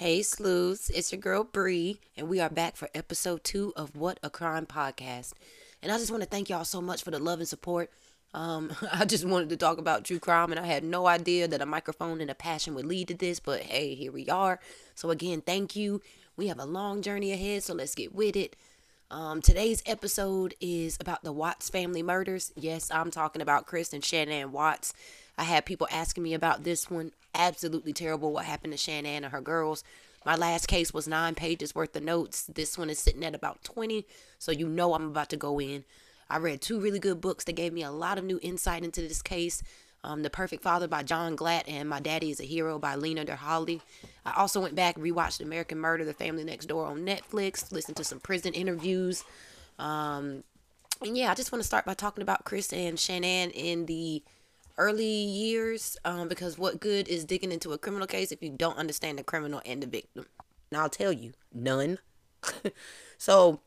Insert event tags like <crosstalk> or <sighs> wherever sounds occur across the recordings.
Hey sleuths, it's your girl Bree, and we are back for episode two of What a Crime podcast. And I just want to thank y'all so much for the love and support. Um, <laughs> I just wanted to talk about true crime, and I had no idea that a microphone and a passion would lead to this, but hey, here we are. So again, thank you. We have a long journey ahead, so let's get with it. Um, today's episode is about the Watts family murders. Yes, I'm talking about Chris and Shanann Watts. I had people asking me about this one. Absolutely terrible what happened to Shanann and her girls. My last case was nine pages worth of notes. This one is sitting at about 20, so you know I'm about to go in. I read two really good books that gave me a lot of new insight into this case. Um, the Perfect Father by John Glatt and My Daddy is a Hero by Lena Derhally. I also went back rewatched American Murder, The Family Next Door on Netflix, listened to some prison interviews. Um, and yeah, I just want to start by talking about Chris and Shanann in the early years um, because what good is digging into a criminal case if you don't understand the criminal and the victim? And I'll tell you, none. <laughs> so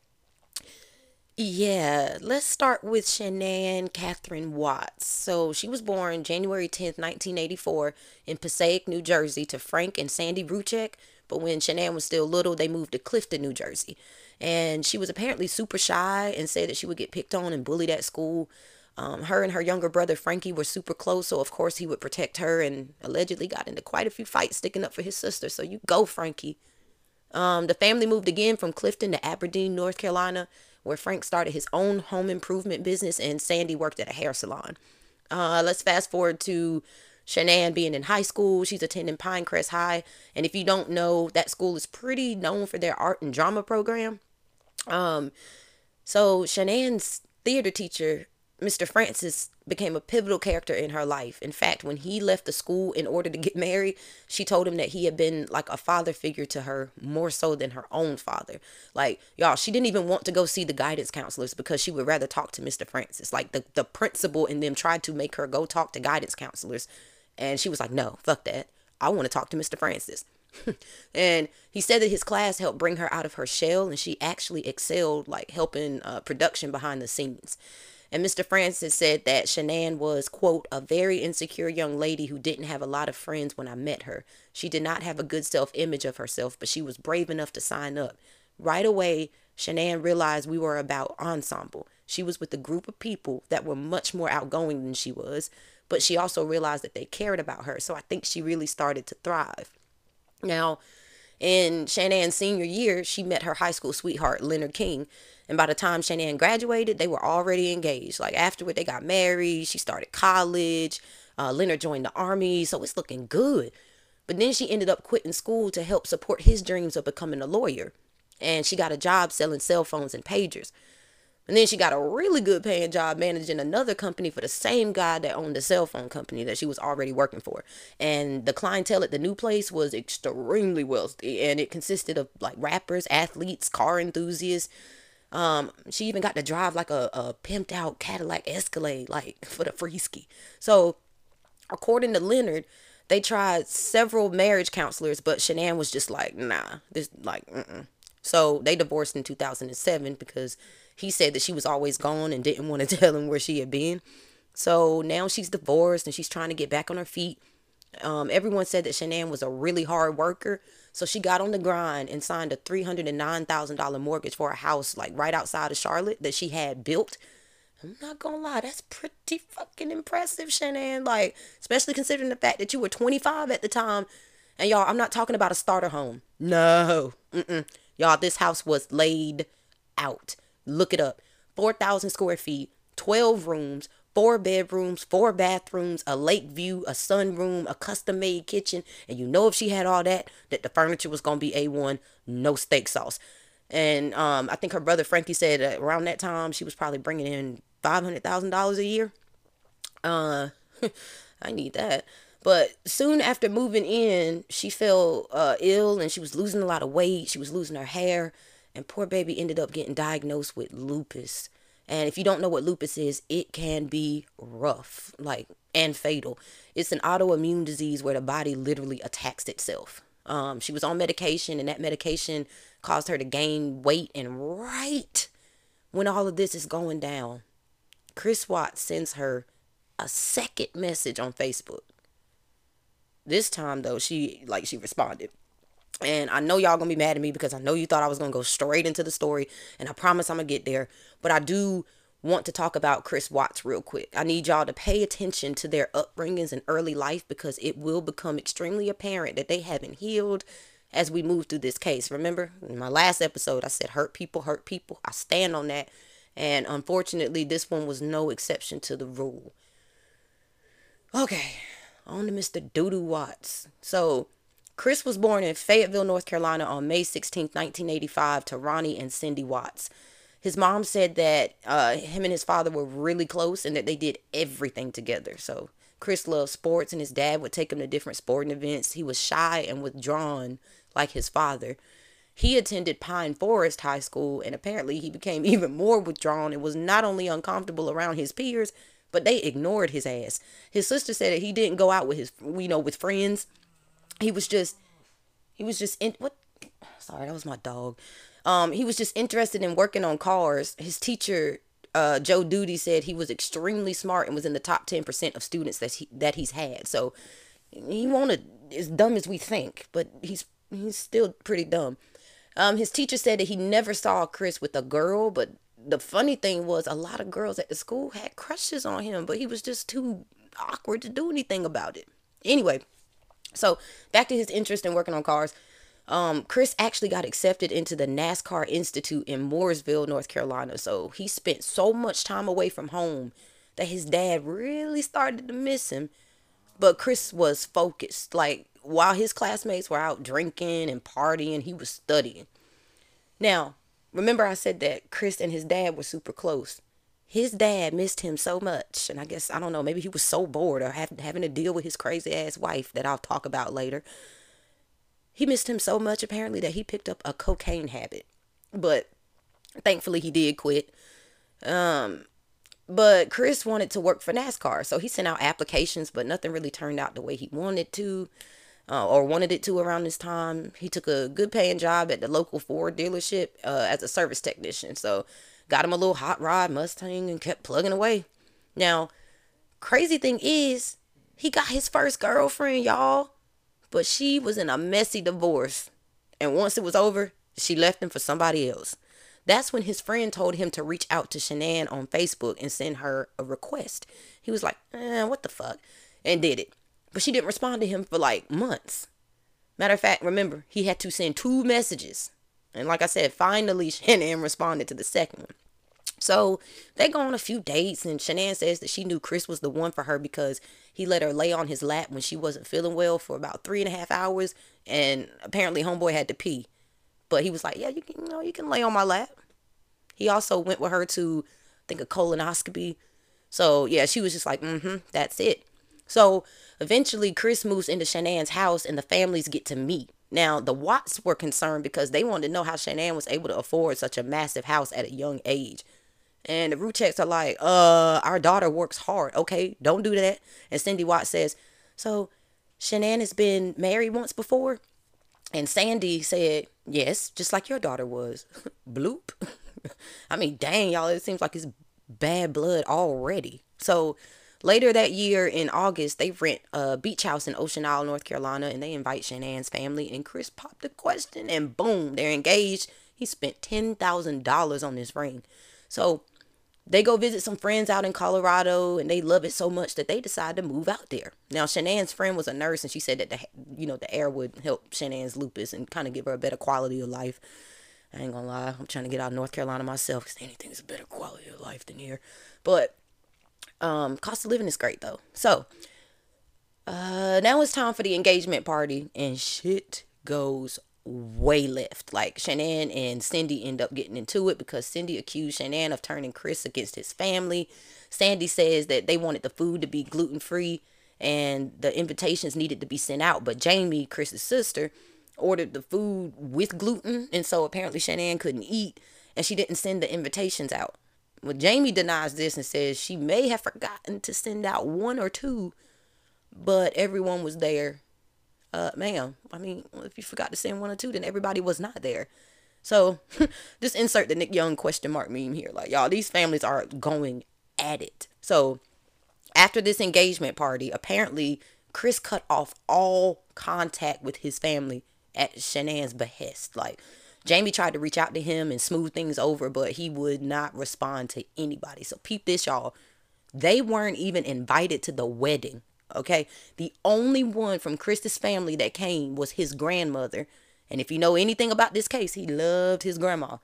yeah, let's start with Shanann Catherine Watts. So she was born January 10th, 1984 in Passaic, New Jersey to Frank and Sandy Rzucek. But when Shanann was still little, they moved to Clifton, New Jersey. And she was apparently super shy and said that she would get picked on and bullied at school. Um, her and her younger brother Frankie were super close, so of course he would protect her and allegedly got into quite a few fights sticking up for his sister. So you go, Frankie. Um, the family moved again from Clifton to Aberdeen, North Carolina, where Frank started his own home improvement business and Sandy worked at a hair salon. Uh, let's fast forward to Shanann being in high school. She's attending Pinecrest High. And if you don't know, that school is pretty known for their art and drama program. Um, so Shanann's theater teacher Mr. Francis became a pivotal character in her life. In fact, when he left the school in order to get <laughs> married, she told him that he had been like a father figure to her more so than her own father. Like, y'all, she didn't even want to go see the guidance counselors because she would rather talk to Mr. Francis. Like, the, the principal in them tried to make her go talk to guidance counselors. And she was like, no, fuck that. I want to talk to Mr. Francis. <laughs> and he said that his class helped bring her out of her shell and she actually excelled like helping uh, production behind the scenes and Mr. Francis said that Shanann was, quote, a very insecure young lady who didn't have a lot of friends when I met her. She did not have a good self image of herself, but she was brave enough to sign up. Right away, Shanann realized we were about ensemble. She was with a group of people that were much more outgoing than she was, but she also realized that they cared about her. So I think she really started to thrive. Now, in Shanann's senior year, she met her high school sweetheart, Leonard King, and by the time Shanann graduated, they were already engaged. Like afterward, they got married. She started college. Uh, Leonard joined the army, so it's looking good. But then she ended up quitting school to help support his dreams of becoming a lawyer. And she got a job selling cell phones and pagers. And then she got a really good paying job managing another company for the same guy that owned the cell phone company that she was already working for. And the clientele at the new place was extremely wealthy. And it consisted of like rappers, athletes, car enthusiasts. Um, she even got to drive like a, a pimped out Cadillac Escalade, like <laughs> for the free. So, according to Leonard, they tried several marriage counselors, but Shanann was just like, nah, this like, mm-mm. So they divorced in 2007 because he said that she was always gone and didn't want to <laughs> tell him where she had been. So now she's divorced and she's trying to get back on her feet. Um, everyone said that Shanann was a really hard worker. So she got on the grind and signed a $309,000 mortgage for a house like right outside of Charlotte that she had built. I'm not gonna lie, that's pretty fucking impressive, Shanann. Like, especially considering the fact that you were 25 at the time. And y'all, I'm not talking about a starter home. No. Mm-mm. Y'all, this house was laid out. Look it up. 4,000 square feet, 12 rooms, four bedrooms, four bathrooms, a lake view, a sunroom, a custom made kitchen. And you know if she had all that, that the furniture was gonna be A1, no steak sauce. And um, I think her brother Frankie said that around that time she was probably bringing in five hundred thousand dollars a year. Uh, <laughs> I need that. But soon after moving in, she fell uh, ill and she was losing a lot of weight. She was losing her hair, and poor baby ended up getting diagnosed with lupus. And if you don't know what lupus is, it can be rough, like, and fatal. It's an autoimmune disease where the body literally attacks itself. Um, she was on medication, and that medication caused her to gain weight. And right when all of this is going down, Chris Watts sends her a second message on Facebook. This time, though, she like she responded. And I know y'all gonna be mad at me because I know you thought I was gonna go straight into the story, and I promise I'm gonna get there. But I do want to talk about Chris Watts real quick. I need y'all to pay attention to their upbringings and early life because it will become extremely apparent that they haven't healed as we move through this case. Remember, in my last episode, I said hurt people hurt people. I stand on that. And unfortunately, this one was no exception to the rule. Okay, on to Mr. Doodoo Watts. So, Chris was born in Fayetteville, North Carolina on May 16, 1985, to Ronnie and Cindy Watts. His mom said that uh, him and his father were really close and that they did everything together. So, Chris loved sports, and his dad would take him to different sporting events. He was shy and withdrawn like his father. He attended Pine Forest High School, and apparently he became <laughs> even more withdrawn and was not only uncomfortable around his peers, but they ignored his ass. His sister said that he didn't go out with his, you know, with friends. He was just, he was just in what? Sorry, that was my dog. Um, he was just interested in working on cars. His teacher, uh, Joe Duty, said he was extremely smart and was in the top ten percent of students that he that he's had. So he wanted as dumb as we think, but he's he's still pretty dumb. Um, his teacher said that he never saw Chris with a girl, but the funny thing was a lot of girls at the school had crushes on him, but he was just too awkward to do anything about it. Anyway, so back to his interest in working on cars. Um, Chris actually got accepted into the NASCAR Institute in Mooresville, North Carolina. So he spent so much time away from home that his dad really started to miss him. But Chris was focused. Like while his classmates were out drinking and partying, he was studying. Now, remember I said that Chris and his dad were super close. His dad missed him so much, and I guess I don't know, maybe he was so bored or have, having to deal with his crazy ass wife that I'll talk about later. He missed him so much apparently that he picked up a cocaine habit. But thankfully he did quit. Um but Chris wanted to work for NASCAR, so he sent out applications, but nothing really turned out the way he wanted to uh, or wanted it to around this time. He took a good paying job at the local Ford dealership uh, as a service technician. So got him a little hot rod Mustang and kept plugging away. Now, crazy thing is, he got his first girlfriend, y'all, but she was in a messy divorce. And once it was over, she left him for somebody else. That's when his friend told him to reach out to Shanann on Facebook and send her a request. He was like, eh, what the fuck? And did it. But she didn't respond to him for like months. Matter of fact, remember, he had to send two messages. And like I said, finally <laughs> Shanann responded to the second one. So they go on a few dates, and Shanann says that she knew Chris was the one for her because he let her lay on his lap when she wasn't feeling well for about three and a half hours, and apparently homeboy had to pee, but he was like, "Yeah, you can, you know, you can lay on my lap." He also went with her to, I think, a colonoscopy. So yeah, she was just like, "Mm-hmm, that's it." So eventually, Chris moves into Shanann's house and the families get to meet. Now, the Watts were concerned because they wanted to know how Shanann was able to afford such a massive house at a young age. And the Rzuceks are like, uh, our daughter works hard. Okay, don't do that. And Cindy Watts says, so Shanann has been married once before? And Sandy said, yes, just like your daughter was. <laughs> Bloop. <laughs> I mean, dang, y'all, it seems like it's bad blood already. So Later that year in August, they rent a beach house in Ocean Isle, North Carolina, and they invite Shanann's family. And Chris popped the question, and boom, they're engaged. He spent $10,000 on this ring. So they go visit some friends out in Colorado, and they love it so much that they decide to move out there. Now, Shanann's friend was a nurse, and she said that the you know the air would help Shanann's lupus and kind of give her a better quality of life. I ain't gonna lie, I'm trying to get out of North Carolina myself because anything's a better quality of life than here. But um, cost of living is great though. So uh, now it's time for the engagement party, and shit goes way left. Like Shanann and Cindy end up getting into it because Cindy accused Shanann of turning Chris against his family. Sandy says that they wanted the food to be gluten free and the invitations needed to be sent out. But Jamie, Chris's sister, ordered the food with gluten, and so apparently Shanann couldn't eat, and she didn't send the invitations out. Well, Jamie denies this and says she may have forgotten to send out one or two, but everyone was there. Uh, ma'am, I mean, if you forgot to send one or two, then everybody was not there. So <laughs> just insert the Nick Young question mark meme here. Like, y'all, these families are going at it. So after this engagement party, apparently Chris cut off all contact with his family at Shanann's behest. Like Jamie tried to reach out to him and smooth things over, but he would not respond to anybody. So peep this, y'all. They weren't even invited to the wedding. Okay. The only one from Chris's family that came was his grandmother. And if you know anything about this case, he loved his grandma.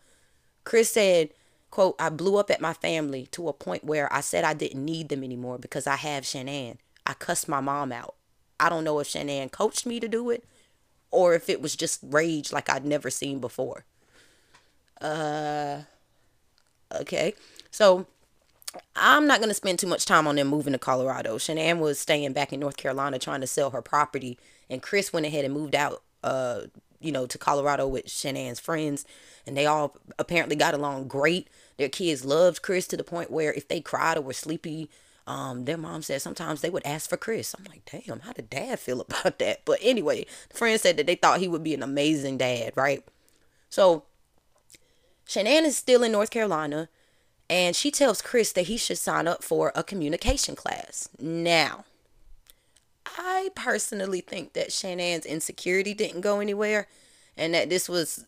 Chris said, quote, I blew up at my family to a point where I said I didn't need them anymore because I have Shanann. I cussed my mom out. I don't know if Shanann coached me to do it or if it was just rage like I'd never seen before. Uh, okay. So I'm not going to spend too much time on them moving to Colorado. Shanann was staying back in North Carolina trying to sell her property, and Chris went ahead and moved out, uh, you know, to Colorado with Shanann's friends, and they all apparently got along great. Their kids loved Chris to the point where if they cried or were sleepy, um, their mom said sometimes they would ask for Chris. I'm like, damn, how did dad feel <laughs> about that? But anyway, the friends said that they thought he would be an amazing dad, right? So Shanann is still in North Carolina and she tells Chris that he should sign up for a communication class. Now, I personally think that Shanann's insecurity didn't go anywhere and that this was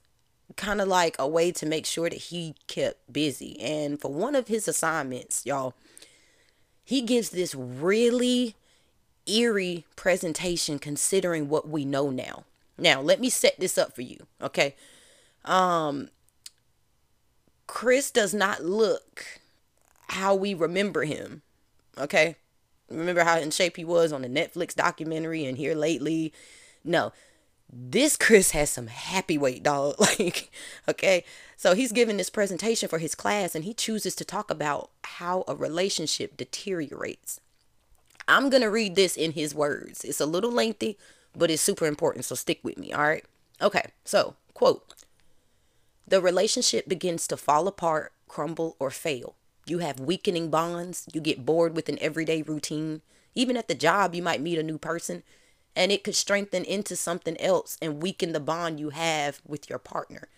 kind of like a way to make sure that he kept busy. And for one of his assignments, y'all, he gives this really eerie presentation considering what we know now. Now, let me set this up for you, okay? Um Chris does not look how we remember him. Okay? Remember how in shape he was on the Netflix documentary and here lately? No. This Chris has some happy weight, dog. <laughs> Like, okay. So he's giving this presentation for his class and he chooses to talk about how a relationship deteriorates. I'm going to read this in his words. It's a little lengthy, but it's super important. So stick with me. All right. Okay. So, quote the relationship begins to fall apart, crumble, or fail. You have weakening bonds. You get bored with an everyday routine. Even at the job, you might meet a new person and it could strengthen into something else and weaken the bond you have with your partner.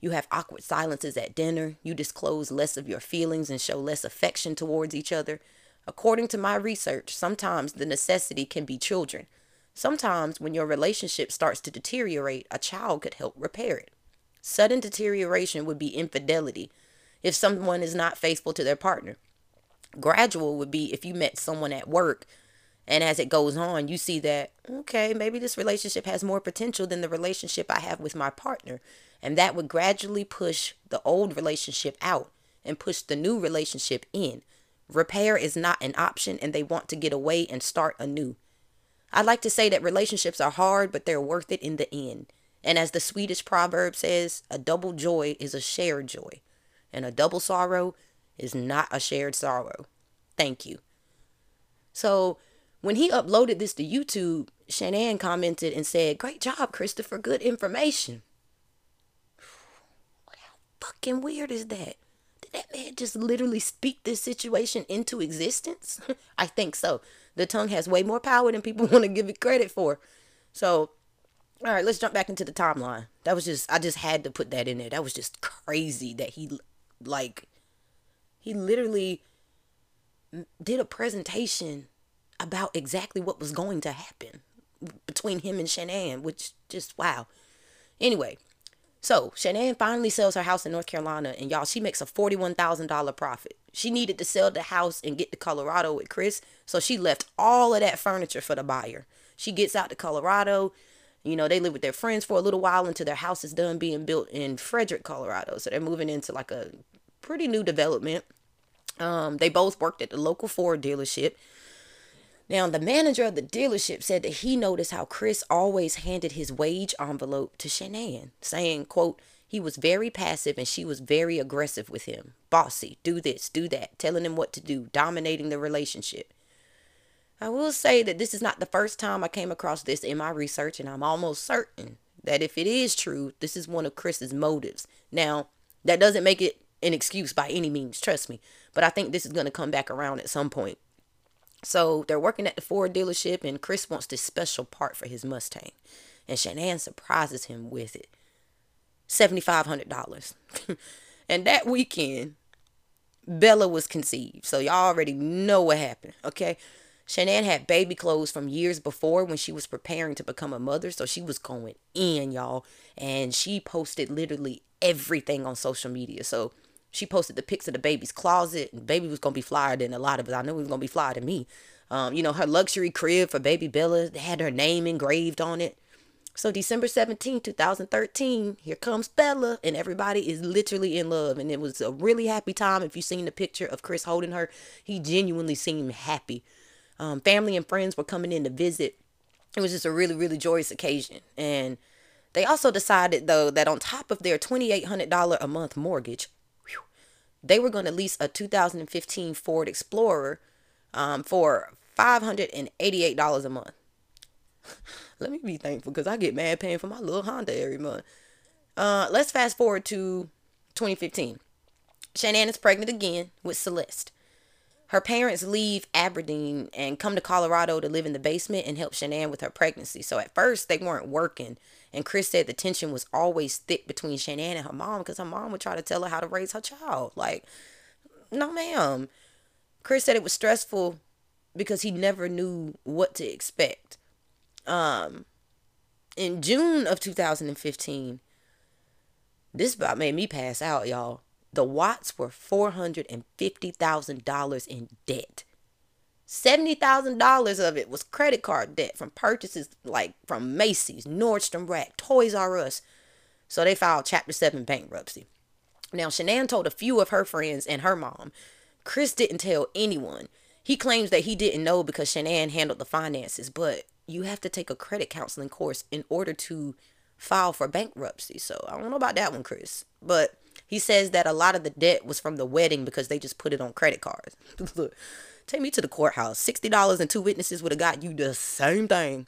You have awkward silences at dinner. You disclose less of your feelings and show less affection towards each other. According to my research, sometimes the necessity can be children. Sometimes, when your relationship starts to deteriorate, a child could help repair it. Sudden deterioration would be infidelity if someone is not faithful to their partner. Gradual would be if you met someone at work and as it goes on, you see that, okay, maybe this relationship has more potential than the relationship I have with my partner. And that would gradually push the old relationship out and push the new relationship in. Repair is not an option, and they want to get away and start anew. I like to say that relationships are hard, but they're worth it in the end. And as the Swedish proverb says, a double joy is a shared joy, and a double sorrow is not a shared sorrow. Thank you. So when he uploaded this to YouTube, Shanann commented and said, Great job, Christopher. Good information. <sighs> How fucking weird is that? Did that man just literally speak this situation into existence? <laughs> I think so. The tongue has way more power than people <laughs> want to give it credit for. So all right, let's jump back into the timeline. That was just I just had to put that in there. That was just crazy that he like he literally did a presentation about exactly what was going to happen between him and Shanann, which just wow. Anyway, so Shanann finally sells her house in North Carolina, and y'all, she makes a forty-one thousand dollar profit. She needed to sell the house and get to Colorado with Chris, so she left all of that furniture for the buyer. She gets out to Colorado. You know, they live with their friends for a little while until their house is done being built in Frederick, Colorado. So they're moving into like a pretty new development. Um, they both worked at the local Ford dealership. Now, the manager of the dealership said that he noticed how Chris always handed his wage envelope to Shanann, saying, quote, he was very passive and she was very aggressive with him. Bossy, do this, do that, telling him what to do, dominating the relationship. I will say that this is not the first time I came across this in my research, and I'm almost certain that if it is true, this is one of Chris's motives. Now, that doesn't make it an excuse by any means, trust me, but I think this is going to come back around at some point. So they're working at the Ford dealership, and Chris wants this special part for his Mustang, and Shanann surprises him with it $7,500. <laughs> and that weekend, Bella was conceived. So y'all already know what happened, okay? Shanann had baby clothes from years before when she was preparing to become a mother, so she was going in, y'all. And she posted literally everything on social media. So she posted the pics of the baby's closet, and baby was gonna be flyer than a lot of it. I knew it was gonna be flyer than me. Um, you know, her luxury crib for baby Bella had her name engraved on it. So December 17, 2013, here comes Bella, and everybody is literally in love. And it was a really happy time. If you've seen the picture of Chris holding her, he genuinely seemed happy. Um, family and friends were coming in to visit. It was just a really, really joyous occasion. And they also decided, though, that on top of their $2,800 a month mortgage, they were going to lease a 2015 Ford Explorer um, for $588 a month. <laughs> Let me be thankful because I get mad paying for my little Honda every month. Uh, let's fast forward to 2015. Shanann is pregnant again with Celeste. Her parents leave Aberdeen and come to Colorado to live in the basement and help Shanann with her pregnancy. So at first they weren't working. And Chris said the tension was always thick between Shanann and her mom because her mom would try to tell her how to raise her child. Like, no, ma'am. Chris said it was stressful because he never knew what to expect. Um, in June of 2015, this about made me pass out, y'all. The Watts were $450,000 in debt. $70,000 of it was credit card debt from purchases like from Macy's, Nordstrom Rack, Toys R Us. So they filed Chapter 7 bankruptcy. Now, Shanann told a few of her friends and her mom. Chris didn't tell anyone. He claims that he didn't know because Shanann handled the finances, but you have to take a credit counseling course in order to file for bankruptcy. So I don't know about that one, Chris. But he says that a lot of the debt was from the wedding because they just put it on credit cards. <laughs> Look, take me to the courthouse. Sixty dollars and two witnesses would have got you the same thing.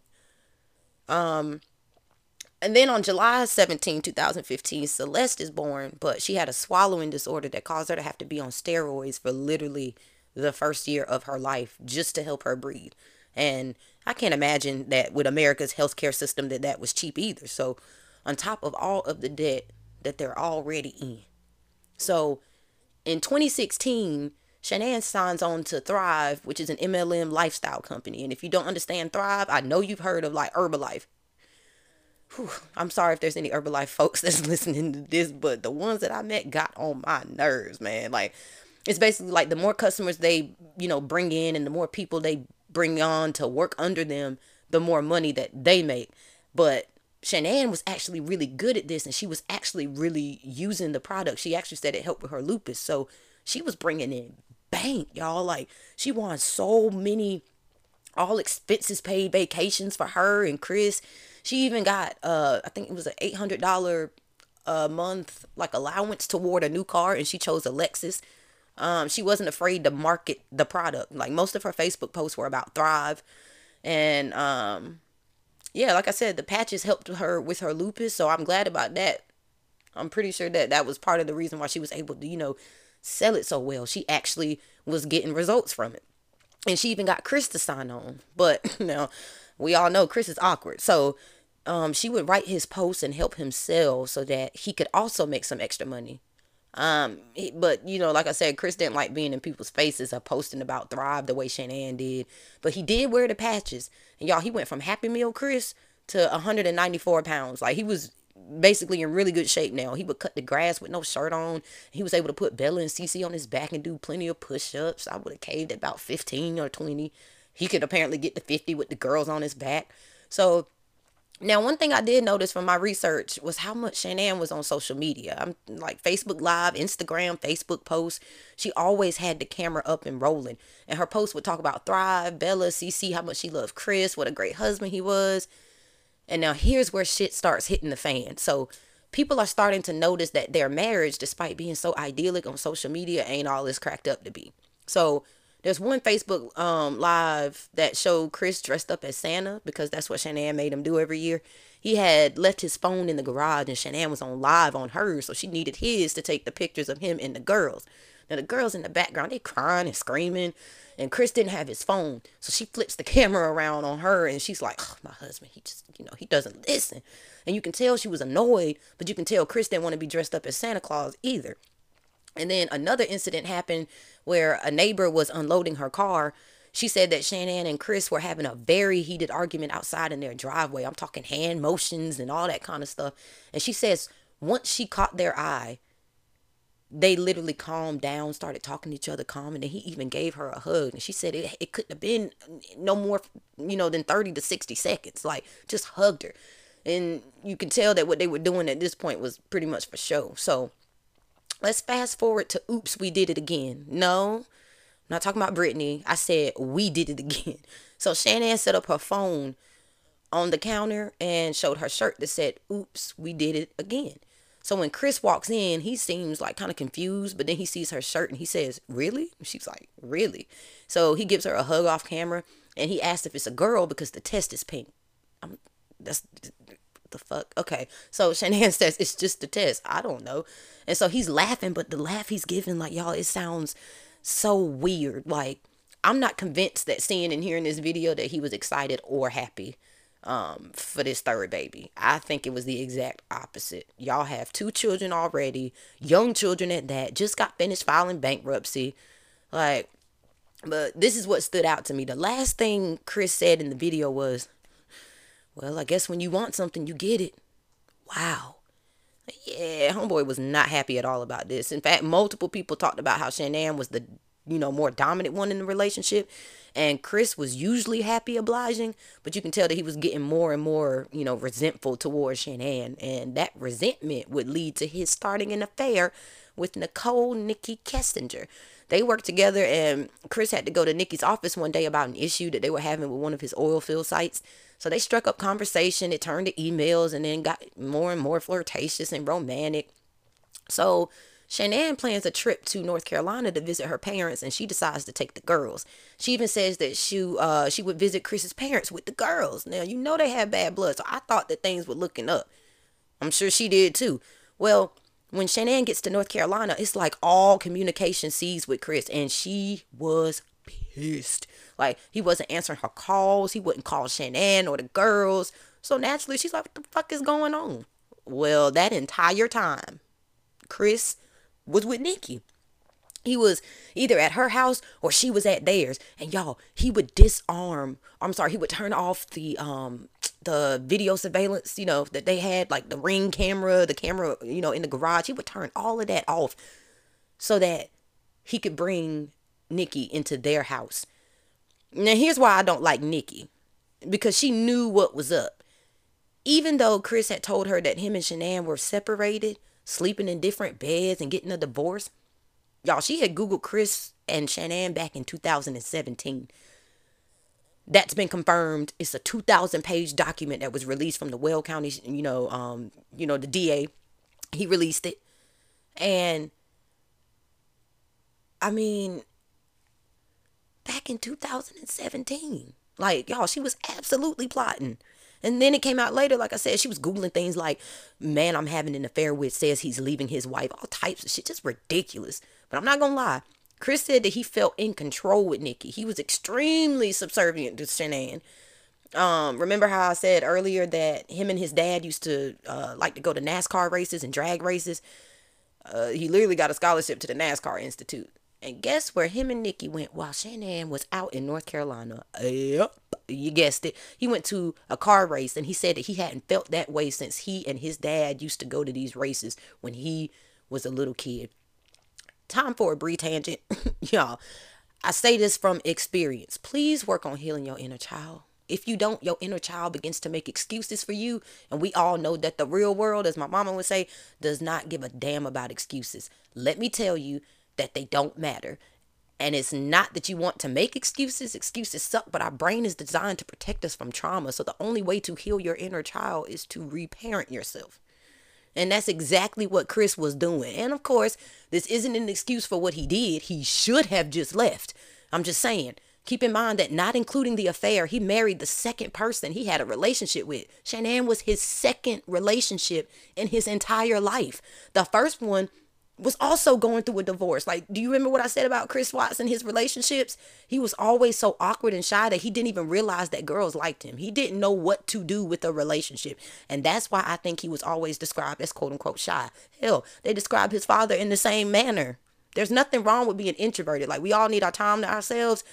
Um, and then on July 17, 2015, Celeste is born, but she had a swallowing disorder that caused her to have to be on steroids for literally the first year of her life just to help her breathe. And I can't imagine that with America's healthcare system that that was cheap either. So, on top of all of the debt that they're already in. So, in 2016, Shanann signs on to Thrive, which is an MLM lifestyle company. And if you don't understand Thrive, I know you've heard of like Herbalife. Whew, I'm sorry if there's any Herbalife <laughs> folks that's listening to this, but the ones that I met got on my nerves, man. Like, it's basically like the more customers they, you know, bring in and the more people they bring on to work under them, the more money that they make. But Shanann was actually really good at this and she was actually really using the product. She actually said it helped with her lupus. So she was bringing in bank, y'all. Like she won so many all expenses paid vacations for her and Chris. She even got uh I think it was an $800 a month like allowance toward a new car and she chose a Lexus um, she wasn't afraid to market the product. Like most of her Facebook posts were about Thrive. And um, yeah, like I said, the patches helped her with her lupus. So I'm glad about that. I'm pretty sure that that was part of the reason why she was able to, you know, sell it so well. She actually was getting results from it. And she even got Chris to sign on. But <laughs> now we all know Chris is awkward. So um, she would write his posts and help him sell so that he could also make some extra money. Um, but you know, like I said, Chris didn't like being in people's faces or posting about Thrive the way Shanann did. But he did wear the patches, and y'all, he went from Happy Meal Chris to 194 pounds. Like he was basically in really good shape now. He would cut the grass with no shirt on. He was able to put Bella and CC on his back and do plenty of push-ups. I would have caved at about 15 or 20. He could apparently get to 50 with the girls on his back. So now, one thing I did notice from my research was how much Shanann was on social media. I'm like Facebook Live, Instagram, Facebook posts. She always had the camera up and rolling. And her posts would talk about Thrive, Bella, CC, how much she loved Chris, what a great husband he was. And now here's where shit starts hitting the fan. So people are starting to notice that their marriage, despite being so idyllic on social media, ain't all it's cracked up to be. So there's one Facebook um, live that showed Chris dressed up as Santa because that's what Shanann made him do every year. He had left his phone in the garage and Shanann was on live on hers, so she needed his to take the pictures of him and the girls. Now the girls in the background, they crying and screaming, and Chris didn't have his phone, so she flips the <laughs> camera around on her and she's like, oh, "My husband, he just, you know, he doesn't listen." And you can tell she was annoyed, but you can tell Chris didn't want to be dressed up as Santa Claus either. And then another incident happened where a neighbor was unloading her car she said that Shanann and Chris were having a very heated argument outside in their driveway. I'm talking hand motions and all that kind of stuff. And she says once she caught their eye, they literally calmed down, started talking to each other calm, and then he even gave her a hug. And she said it, it couldn't have been no more, you know, than 30 to 60 seconds. Like, just hugged her. And you can tell that what they were doing at this point was pretty much for show. So let's fast forward to Oops, We Did It Again. No, I'm not talking about Britney. I said we did it <laughs> again. So Shanann set up her phone on the counter and showed her shirt that said, Oops, we did it again. So when Chris walks in, he seems like kind of confused, but then he sees her shirt and he says, Really? She's like, Really? So he gives her a hug off camera and he asks if it's a girl because the test is pink. I'm, that's the fuck. Okay. So <laughs> Shanann says, It's just a test. I don't know. And so he's laughing, but the laugh he's giving, like, y'all, it sounds so weird. Like, I'm not convinced that seeing and hearing this video that he was excited or happy um, for this third baby. I think it was the exact opposite. Y'all have two children already, young children at that, just got finished filing bankruptcy. Like, but this is what stood out to me. The last thing Chris said in the video was, Well, I guess when you want something, you get it. Wow. Yeah, homeboy was not happy at all about this. In fact, multiple people talked about how Shanann was the, you know, more dominant one in the relationship and Chris was usually happy obliging, but you can tell that he was getting more and more, you know, resentful towards Shanann. And that resentment would lead to his starting an affair with Nichol Nikki Kessinger. They worked together and Chris had to go to Nikki's office one day about an issue that they were having with one of his oil field sites. So they struck up conversation. It turned to emails and then got more and more flirtatious and romantic. So Shanann plans a trip to North Carolina to visit her parents, and she decides to take the girls. She even says that she uh she would visit Chris's parents with the girls. Now you know they have bad blood, so I thought that things were looking up. I'm sure she did too. Well, when Shanann gets to North Carolina, it's like all communication ceased with Chris, and she was pissed. Like he wasn't answering her calls, he wouldn't call Shanann or the girls. So naturally, she's like, "What the fuck is going on?" Well, that entire time, Chris was with Nikki. He was either at her house or she was at theirs. And y'all, he would disarm, I'm sorry, he would turn off the um the video surveillance, you know, that they had, like the ring camera, the camera, you know, in the garage. He would turn all of that off so that he could bring Nikki into their house. Now here's why I don't like Nikki. Because she knew what was up. Even though Chris had told her that him and Shanann were separated, sleeping in different beds and getting a divorce. Y'all, she had Googled Chris and Shanann back in 2017. That's been confirmed. It's a 2,000 page document that was released from the Weld County, you know, um, you know, the DA. He released it. And I mean, back in 2017, like, y'all, she was absolutely plotting. And then it came out later, like I said, she was Googling things like, man, I'm having an affair with says he's leaving his wife, all types of shit, just ridiculous. But I'm not gonna lie. Chris said that he felt in control with Nikki. He was extremely subservient to Shanann. Um, remember how I said earlier that him and his dad used to uh, like to go to NASCAR races and drag races? Uh, he literally got a scholarship to the NASCAR Institute. And guess where him and Nikki went while Shanann was out in North Carolina? Yep, you guessed it. He went to a car race and he said that he hadn't felt that way since he and his dad used to go to these races when he was a little kid. Time for a brief tangent. <laughs> Y'all, I say this from experience. Please work on healing your inner child. If you don't, your inner child begins to make excuses for you. And we all know that the real world, as my mama would say, does not give a damn about excuses. Let me tell you, that they don't matter. And it's not that you want to make excuses. Excuses suck, but our brain is designed to protect us from trauma. So the only way to heal your inner child is to reparent yourself. And that's exactly what Chris was doing. And of course, this isn't an excuse for what he did. He should have just left. I'm just saying. Keep in mind that not including the affair, he married the second person he had a relationship with. Shanann was his second relationship in his entire life. The first one was also going through a divorce. Like, do you remember what I said about Chris Watts and his relationships? He was always so awkward and shy that he didn't even realize that girls liked him. He didn't know what to do with a relationship. And that's why I think he was always described as quote unquote shy. Hell, they describe his father in the same manner. There's nothing wrong with being introverted. Like, we all need our time to ourselves.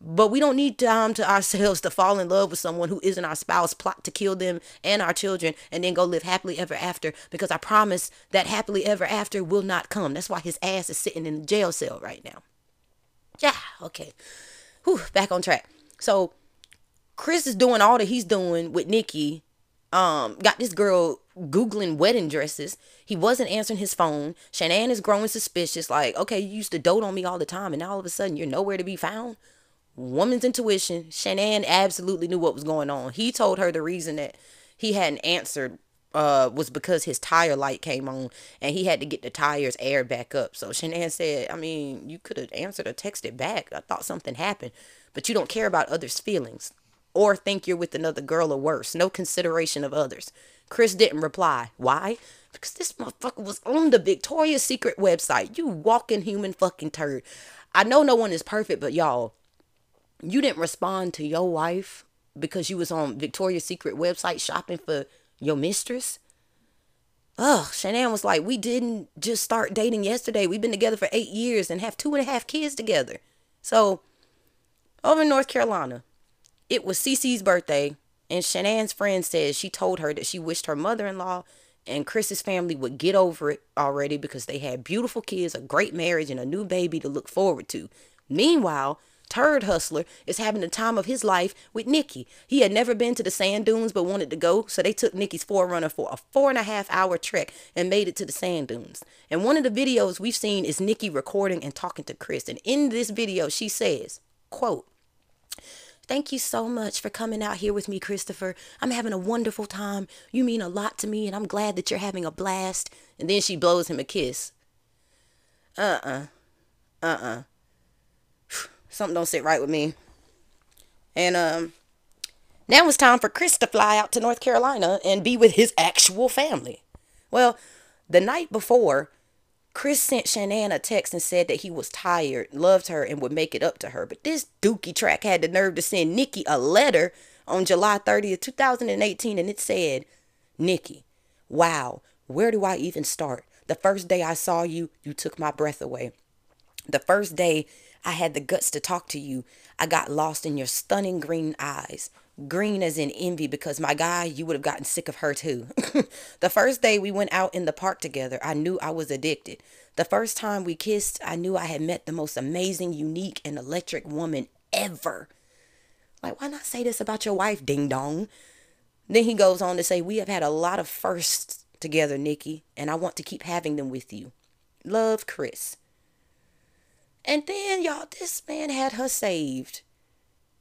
But we don't need time to ourselves to fall in love with someone who isn't our spouse, plot to kill them and our children, and then go live happily ever after. Because I promise that happily ever after will not come. That's why his ass is sitting in the jail cell right now. Yeah, okay. Whew, back on track. So Chris is doing all that he's doing with Nikki. Um, got this girl googling wedding dresses. He wasn't answering his phone. Shanann is growing suspicious. Like, okay, you used to dote on me all the time, and now all of a sudden you're nowhere to be found woman's intuition. Shanann absolutely knew what was going on. He told her the reason that he hadn't answered uh, was because his tire light came on and he had to get the tires aired back up. So Shanann said, I mean, you could have answered or texted back. I thought something happened, but you don't care about others' feelings or think you're with another girl or worse. No consideration of others. Chris didn't reply. Why? Because this motherfucker was on the Victoria's Secret website. You walking human fucking turd. I know no one is perfect, but y'all, you didn't respond to your wife because you was on Victoria's Secret website shopping for your mistress. Ugh, Shanann was like, we didn't just start dating yesterday. We've been together for eight years and have two and a half kids together. So, over in North Carolina, it was Cece's birthday, and Shanann's friend says she told her that she wished her mother-in-law and Chris's family would get over it already because they had beautiful kids, a great marriage, and a new baby to look forward to. Meanwhile, turd hustler is having the time of his life with Nikki. He had never been to the sand dunes but wanted to go, so they took Nikki's 4Runner for a four and a half hour trek and made it to the sand dunes. And one of the videos we've seen is Nikki recording and talking to Chris. And in this video, she says, quote, Thank you so much for coming out here with me, Christopher. I'm having a wonderful time. You mean a lot to me, and I'm glad that you're having a blast. And then she blows him a kiss. Uh-uh. Uh-uh something don't sit right with me. And um, now it's time for Chris to fly out to North Carolina and be with his actual family. Well, the night before, Chris sent Shanann a text and said that he was tired, loved her, and would make it up to her. But this dookie track had the nerve to send Nikki a letter on July 30th, 2018, and it said, Nikki, wow, where do I even start? The first day I saw you, you took my breath away. The first day I had the guts to talk to you. I got lost in your stunning green eyes. Green as in envy because my guy, you would have gotten sick of her too. <laughs> the first day we went out in the park together, I knew I was addicted. The first time we kissed, I knew I had met the most amazing, unique, and electric woman ever. Like, why not say this about your wife, ding dong? Then he goes on to say, We have had a lot of firsts together, Nikki, and I want to keep having them with you. Love, Chris. And then, y'all, this man had her saved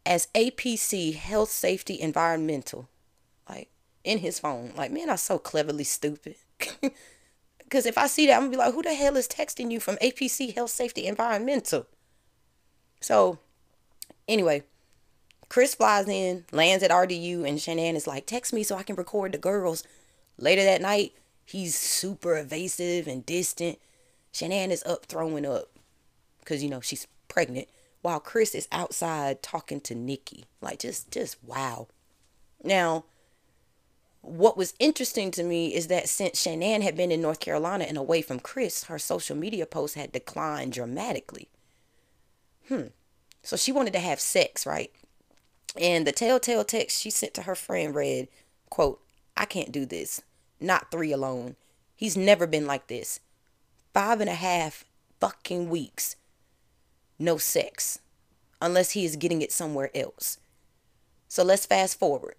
as APC, Health, Safety, Environmental, like in his phone. Like, men are so cleverly stupid. <laughs> Because if I see that, I'm to be like, who the hell is texting you from APC, Health, Safety, Environmental? So, anyway, Chris flies in, lands at RDU, and Shanann is like, text me so I can record the girls. Later that night, he's super evasive and distant. Shanann is up throwing up because you know she's pregnant while Chris is outside talking to Nikki. Like just just wow. Now, what was interesting to me is that since Shanann had been in North Carolina and away from Chris, her social media posts had declined dramatically. Hmm. So she wanted to have sex, right? And the telltale text she sent to her friend read, quote, I can't do this. Not three alone. He's never been like this. Five and a half fucking weeks no sex unless he is getting it somewhere else. So let's fast forward.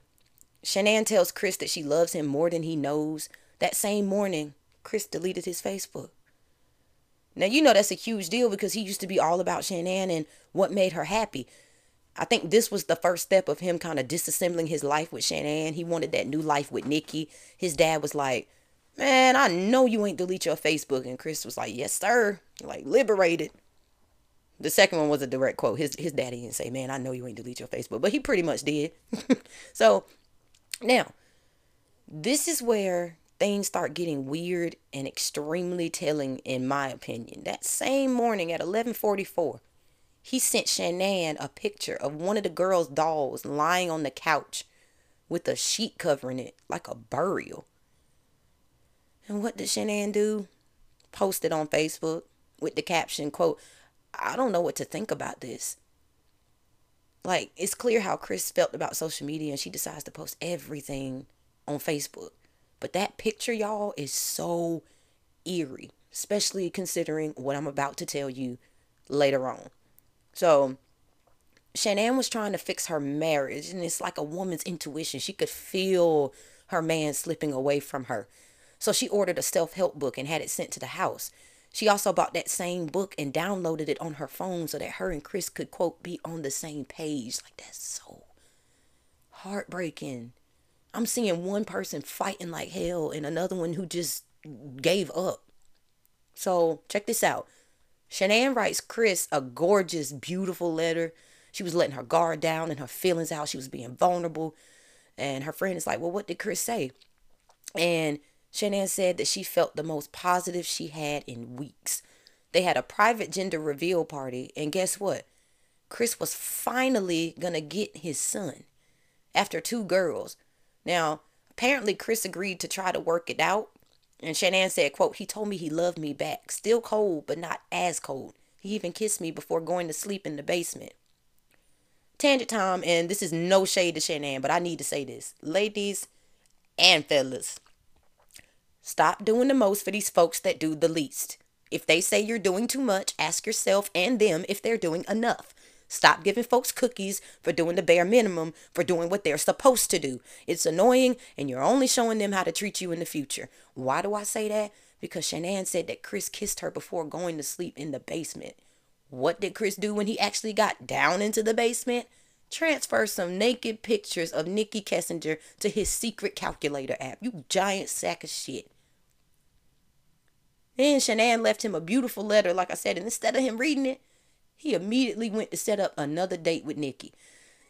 Shanann tells Chris that she loves him more than he knows. That same morning, Chris deleted his Facebook. Now, you know that's a huge deal because he used to be all about Shanann and what made her happy. I think this was the first step of him kind of disassembling his life with Shanann. He wanted that new life with Nikki. His dad was like, Man, I know you ain't delete your Facebook. And Chris was like, Yes, sir. Like, liberated. The second one was a direct quote. His his daddy didn't say, "Man, I know you ain't delete your Facebook," but he pretty much did. <laughs> so now, this is where things start getting weird and extremely telling, in my opinion. That same morning at 11:44, he sent Shanann a picture of one of the girl's dolls lying on the couch with a sheet covering it like a burial. And what did Shanann do? Posted it on Facebook with the caption, quote, I don't know what to think about this. like it's clear how Chris felt about social media and she decides to post everything on Facebook. But that picture, y'all, is so eerie, especially considering what I'm about to tell you later on. So, Shanann was trying to fix her marriage, and it's like a woman's intuition. She could feel her man slipping away from her. So, she ordered a self help book and had it sent to the house. She also bought that same book and downloaded it on her phone so that her and Chris could, quote, be on the same page. Like, that's so heartbreaking. I'm seeing one person fighting like hell and another one who just gave up. So, check this out. Shanann writes Chris a gorgeous, beautiful letter. She was letting her guard down and her feelings out. She was being vulnerable. And her friend is like, Well, what did Chris say? And Shanann said that she felt the most positive she had in weeks. They had a private gender reveal party, and guess what? Chris was finally gonna get his son after two girls. Now, apparently Chris agreed to try to work it out. And Shanann said, quote, he told me he loved me back. Still cold, but not as cold. He even kissed me before going to sleep in the basement. Tangent time, and this is no shade to Shanann, but I need to say this. Ladies and fellas, Stop doing the most for these folks that do the least. If they say you're doing too much, ask yourself and them if they're doing enough. Stop giving folks cookies for doing the bare minimum, for doing what they're supposed to do. It's annoying and you're only showing them how to treat you in the future. Why do I say that? Because Shanann said that Chris kissed her before going to sleep in the basement. What did Chris do when he actually got down into the basement? Transfer some naked pictures of Nikki Kessinger to his secret calculator app. You giant sack of shit. Then Shanann left him a beautiful letter, like I said, and instead of him reading it, he immediately went to set up another date with Nikki.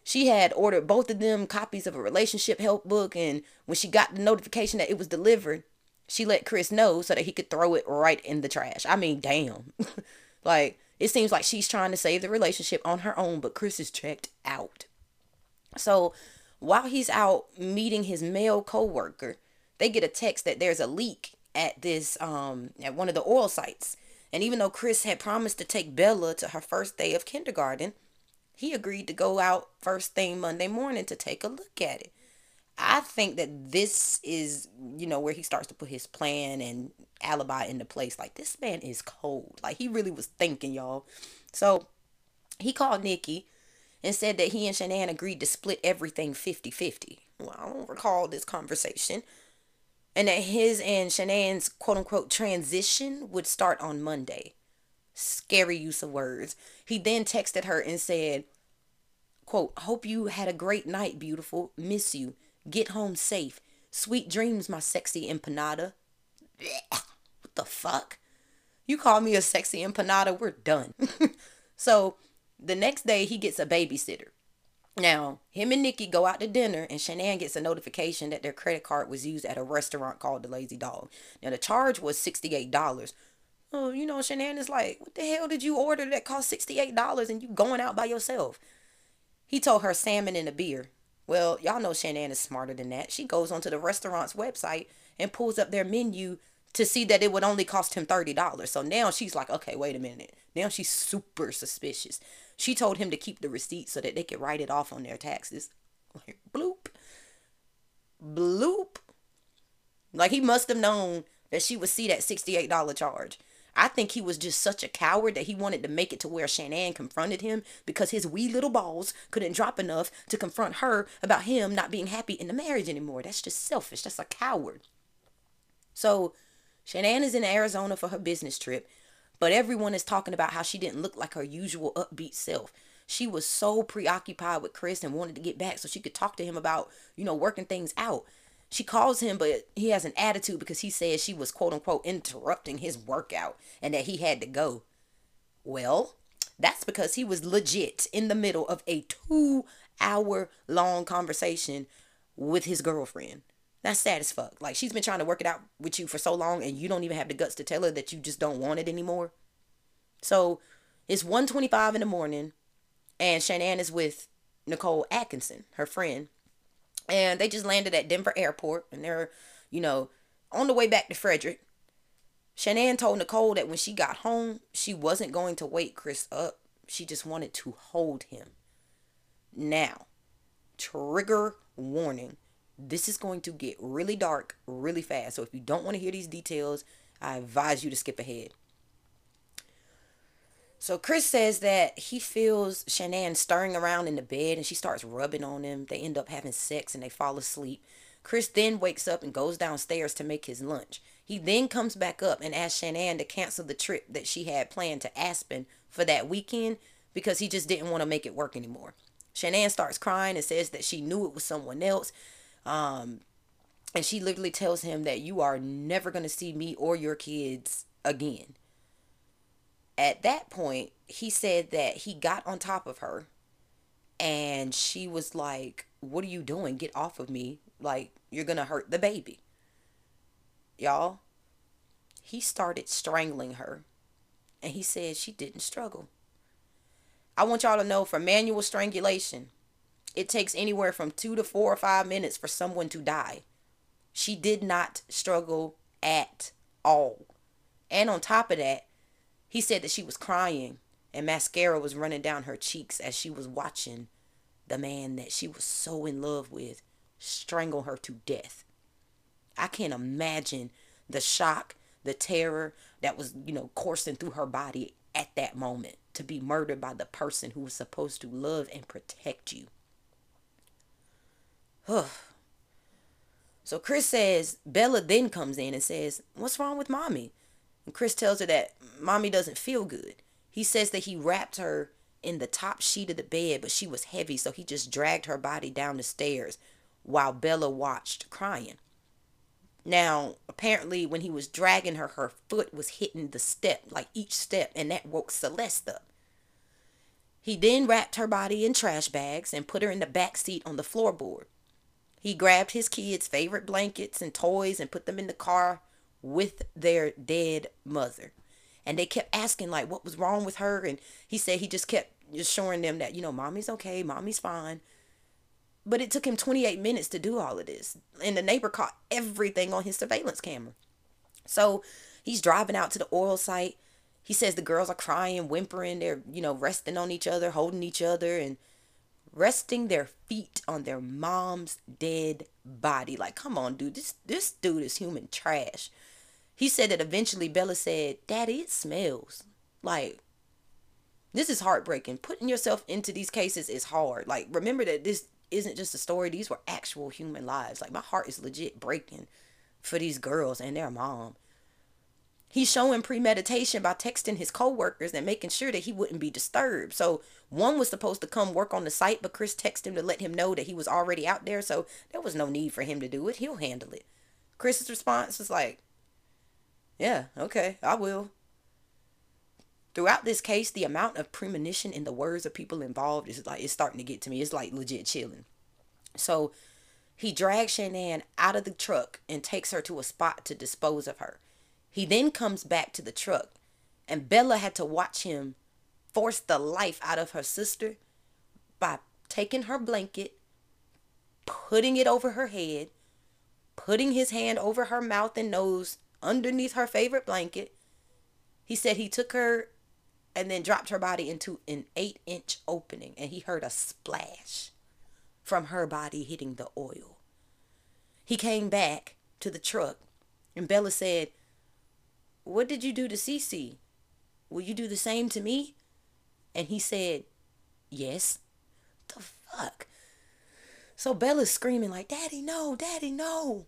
She had ordered both of them copies of a relationship help book, and when she got the notification that it was delivered, she let Chris know so that he could throw it right in the trash. I mean, damn. <laughs> like, it seems like she's trying to save the relationship on her own, but Chris is checked out. So, while he's out meeting his male coworker, they get a text that there's a leak at this um at one of the oil sites. And even though Chris had promised to take Bella to her first day of kindergarten, he agreed to go out first thing Monday morning to take a look at it. I think that this is, you know, where he starts to put his plan and alibi into place. Like, this man is cold. Like, he really was thinking, y'all. So, he called Nikki and said that he and Shanann agreed to split everything 50 50. Well, I don't recall this conversation and that his and Shanann's quote unquote transition would start on Monday. Scary use of words. He then texted her and said, quote, Hope you had a great night, beautiful. Miss you. Get home safe. Sweet dreams, my sexy empanada. <laughs> What the fuck? You call me a sexy empanada, we're done. <laughs> so the next day he gets a babysitter. Now, him and Nikki go out to dinner, and Shanann gets a notification that their credit card was used at a restaurant called the Lazy Dog. Now, the charge was $68. Oh, you know, Shanann is like, what the hell did you order that cost $68 and you going out by yourself? He told her salmon and a beer. Well, y'all know Shanann is smarter than that. She goes onto the restaurant's website and pulls up their menu to see that it would only cost him $30. So now she's like, okay, wait a minute. Now she's super suspicious. She told him to keep the receipt so that they could write it off on their taxes. Like, bloop. Bloop. Like he must have known that she would see that $68 charge. I think he was just such a coward that he wanted to make it to where Shanann confronted him because his wee little balls couldn't drop enough to confront her about him not being happy in the marriage anymore. That's just selfish. That's a coward. So Shanann is in Arizona for her business trip but everyone is talking about how she didn't look like her usual upbeat self. She was so preoccupied with Chris and wanted to get back so she could talk to him about, you know, working things out. She calls him, but he has an attitude because he says she was quote unquote interrupting his workout and that he had to go. Well, that's because he was legit in the middle of a two hour long conversation with his girlfriend. That's sad as fuck. Like she's been trying to work it out with you for so long and you don't even have the guts to tell her that you just don't want it anymore. So it's 125 in the morning and Shanann is with Nicole Atkinson, her friend. And they just landed at Denver airport and they're, you know, on the way back to Frederick. Shanann told Nicole that when she got home, she wasn't going to wake Chris up. She just wanted to hold him. Now, trigger warning. This is going to get really dark really fast. So if you don't want to hear these details, I advise you to skip ahead. So Chris says that he feels Shanann stirring around in the bed and she starts rubbing on him. They end up having sex and they fall asleep. Chris then wakes up and goes downstairs to make his lunch. He then comes back up and asks Shanann to cancel the trip that she had planned to Aspen for that weekend because he just didn't want to make it work anymore. Shanann starts crying and says that she knew it was someone else. Um, and she literally tells him that you are never going to see me or your kids again. At that point, he said that he got on top of her and she was like, What are you doing? Get off of me. Like, you're going to hurt the baby. Y'all, he started strangling her and he said she didn't struggle. I want y'all to know for manual strangulation, it takes anywhere from two to four or five minutes for someone to die. She did not struggle at all. And on top of that, he said that she was crying and mascara was running down her cheeks as she was watching the man that she was so in love with strangle her to death. I can't imagine the shock, the terror that was, you know, coursing through her body at that moment to be murdered by the person who was supposed to love and protect you. <sighs> so Chris says, Bella then comes in and says, What's wrong with mommy? And Chris tells her that mommy doesn't feel good. He says that he wrapped her in the top sheet of the bed, but she was heavy, so he just dragged her body down the stairs while Bella watched crying. Now, apparently, when he was dragging her, her foot was hitting the step, like each step, and that woke Celeste up. He then wrapped her body in trash bags and put her in the back seat on the floorboard. He grabbed his kids' favorite blankets and toys and put them in the car with their dead mother. And they kept asking, like, what was wrong with her? And he said he just kept assuring them that, you know, mommy's okay, mommy's fine. But it took him 28 minutes to do all of this. And the neighbor caught everything on his surveillance camera. So he's driving out to the oil site. He says the girls are crying, whimpering. They're, you know, resting on each other, holding each other, and resting their feet on their mom's dead body. Like, come on, dude. This this dude is human trash. He said that eventually Bella said, Daddy, it smells. Like, this is heartbreaking. Putting yourself into these cases is hard. Like, remember that this isn't just a story. These were actual human lives. Like my heart is legit breaking for these girls and their mom. He's showing premeditation by texting his coworkers and making sure that he wouldn't be disturbed. So one was supposed to come work on the site, but Chris texted him to let him know that he was already out there, so there was no need for him to do it. He'll handle it. Chris's response was like, Yeah, okay, I will. Throughout this case, the amount of premonition in the words of people involved is like it's starting to get to me. It's like legit chilling. So he drags Shanann out of the truck and takes her to a spot to dispose of her. He then comes back to the truck, and Bella had to watch him force the life out of her sister by taking her blanket, putting it over her head, putting his hand over her mouth and nose underneath her favorite blanket. He said he took her and then dropped her body into an eight inch opening, and he heard a splash from her body hitting the oil. He came back to the truck, and Bella said, What did you do to Cece? Will you do the same to me? And he said, Yes. The fuck? So Bella's screaming like, Daddy, no, Daddy, no.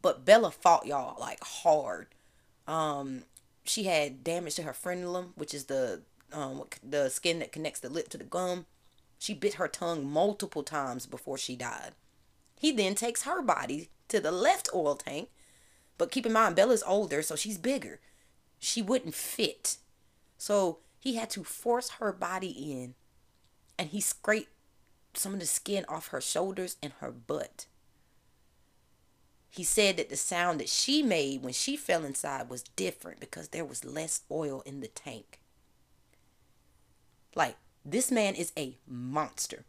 But Bella fought y'all like hard. Um, she had damage to her frenulum, which is the um, the skin that connects the lip to the gum. She bit her tongue multiple times before she died. He then takes her body to the left oil tank, but keep in mind Bella's older, so she's bigger. She wouldn't fit. So he had to force her body in, and he scraped some of the skin off her shoulders and her butt. He said that the sound that she made when she fell inside was different because there was less oil in the tank. Like, this man is a monster.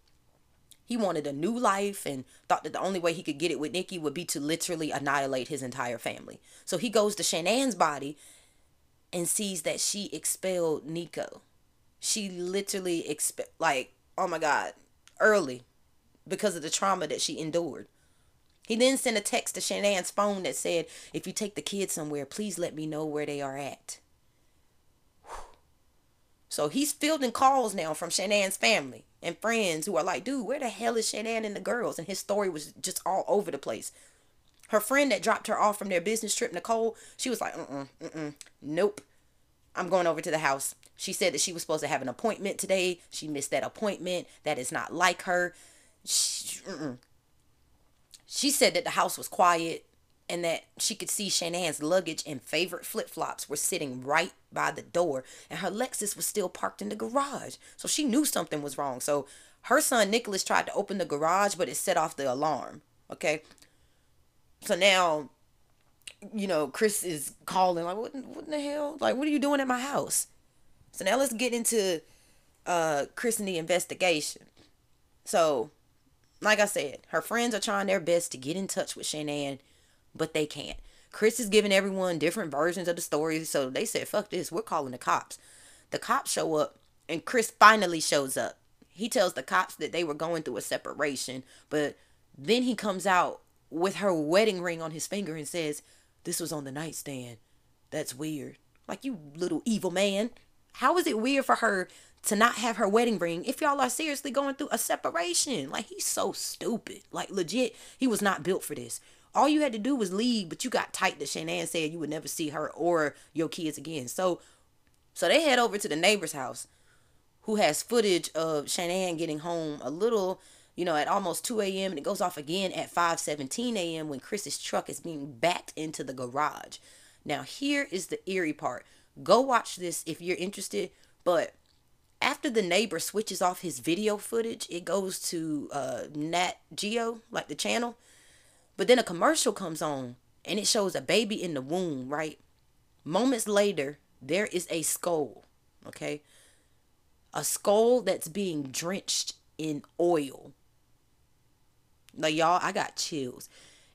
He wanted a new life and thought that the only way he could get it with Nikki would be to literally annihilate his entire family. So he goes to Shanann's body and sees that she expelled Nico. She literally expe- like oh my God, early because of the trauma that she endured. He then sent a text to Shanann's phone that said, If you take the kids somewhere, please let me know where they are at. So he's fielding calls now from Shanann's family and friends who are like, dude, where the hell is Shanann and the girls? And his story was just all over the place. Her friend that dropped her off from their business trip, Nicole, she was like, mm-mm, mm-mm, nope. I'm going over to the house. She said that she was supposed to have an appointment today. She missed that appointment. That is not like her. She, she said that the house was quiet and that she could see Shanann's luggage and favorite flip flops were sitting right by the door, and her Lexus was still parked in the garage. So she knew something was wrong. So her son Nicholas tried to open the garage, but it set off the alarm. Okay. So now, you know, Chris is calling, like, what, what the hell? Like, what are you doing at my house? So now let's get into uh Chris and the investigation. So, like I said, her friends are trying their best to get in touch with Shanann but they can't. Chris is giving everyone different versions of the story, so they said, fuck this, we're calling the cops. The cops show up, and Chris finally shows up. He tells the cops that they were going through a separation, but then he comes out with her wedding ring on his finger and says, This was on the nightstand. That's weird. Like, you little evil man. How is it weird for her to not have her wedding ring if y'all are seriously going through a separation? Like, he's so stupid. Like, legit, he was not built for this. All you had to do was leave, but you got tight that Shanann said you would never see her or your kids again. So so they head over to the neighbor's house who has footage of Shanann getting home a little, you know, at almost 2 a.m. and it goes off again at 5:17 a.m. when Chris's truck is being backed into the garage. Now here is the eerie part. Go watch this if you're interested, but after the neighbor switches off his video footage, it goes to uh, Nat Geo, like the channel, but then a commercial comes on and it shows a baby in the womb, right? Moments later, there is a skull, okay? A skull that's being drenched in oil. Like, y'all, I got chills.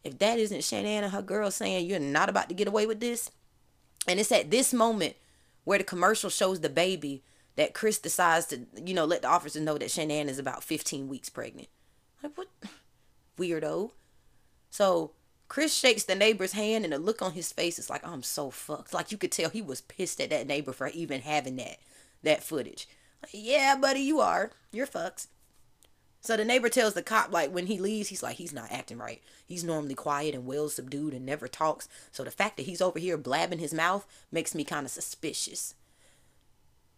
If that isn't Shanann and her girl saying you're not about to get away with this, and it's at this moment where the commercial shows the baby that Chris decides to, you know, let the officer know that Shanann is about 15 weeks pregnant. Like, what? <laughs> Weirdo. So Chris shakes the neighbor's hand and the look on his face is like, I'm so fucked. Like you could tell he was pissed at that neighbor for even having that that footage. Like, yeah, buddy, you are. You're fucked. So the neighbor tells the cop, like, when he leaves, he's like, he's not acting right. He's normally quiet and well subdued and never talks. So the fact that he's over here blabbing his mouth makes me kind of suspicious.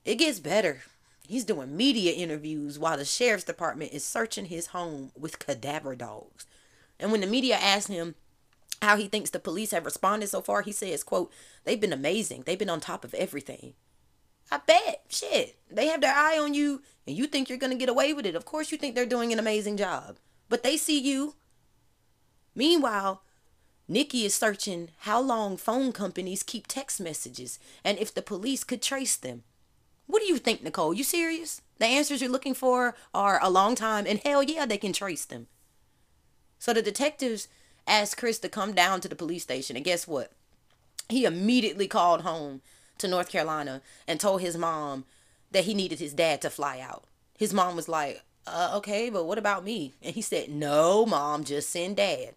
It gets better. He's doing media interviews while the sheriff's department is searching his home with cadaver dogs. And when the media asked him how he thinks the police have responded so far, he says, quote, they've been amazing. They've been on top of everything. I bet. Shit. They have their eye on you and you think you're going to get away with it. Of course you think they're doing an amazing job. But they see you. Meanwhile, Nikki is searching how long phone companies keep text messages and if the police could trace them. What do you think, Nicole? You serious? The answers you're looking for are a long time and hell yeah, they can trace them. So the detectives asked Chris to come down to the police station. And guess what? He immediately called home to North Carolina and told his mom that he needed his dad to fly out. His mom was like, uh, okay, but what about me? And he said, no, mom, just send dad.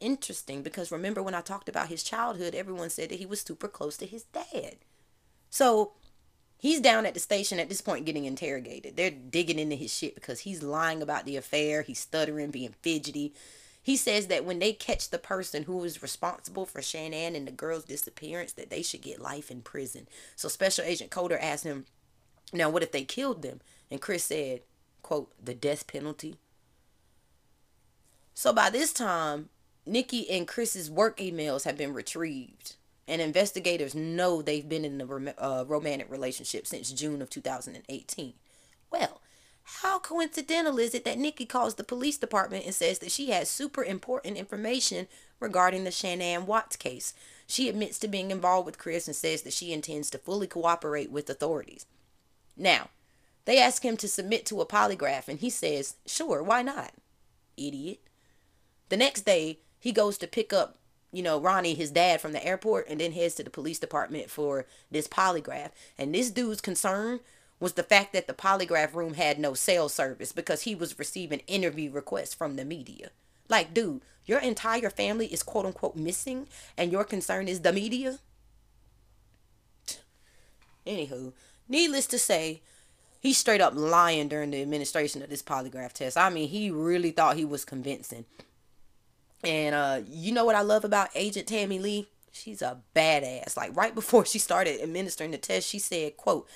Interesting because remember when I talked about his childhood, everyone said that he was super close to his dad. So he's down at the station at this point getting interrogated. They're digging into his shit because he's lying about the affair. He's stuttering, being fidgety. He says that when they catch the person who is responsible for Shanann and the girl's disappearance, that they should get life in prison. So Special Agent Coder asked him, now what if they killed them? And Chris said, quote, the death penalty. So by this time, Nikki and Chris's work emails have been retrieved. And investigators know they've been in a uh, romantic relationship since June of 2018. Well, how coincidental is it that Nikki calls the police department and says that she has super important information regarding the Shanann Watts case? She admits to being involved with Chris and says that she intends to fully cooperate with authorities. Now, they ask him to submit to a polygraph and he says, sure, why not? Idiot. The next day, he goes to pick up, you know, Ronnie, his dad, from the airport and then heads to the police department for this polygraph. And this dude's concern was the fact that the polygraph room had no cell service because he was receiving interview requests from the media. Like, dude, your entire family is quote unquote missing and your concern is the media? Anywho, needless to say, he's straight up lying during the administration of this polygraph test. I mean, he really thought he was convincing. And uh, you know what I love about Agent Tammy Lee? She's a badass. Like right before she started administering the test, she said, quote,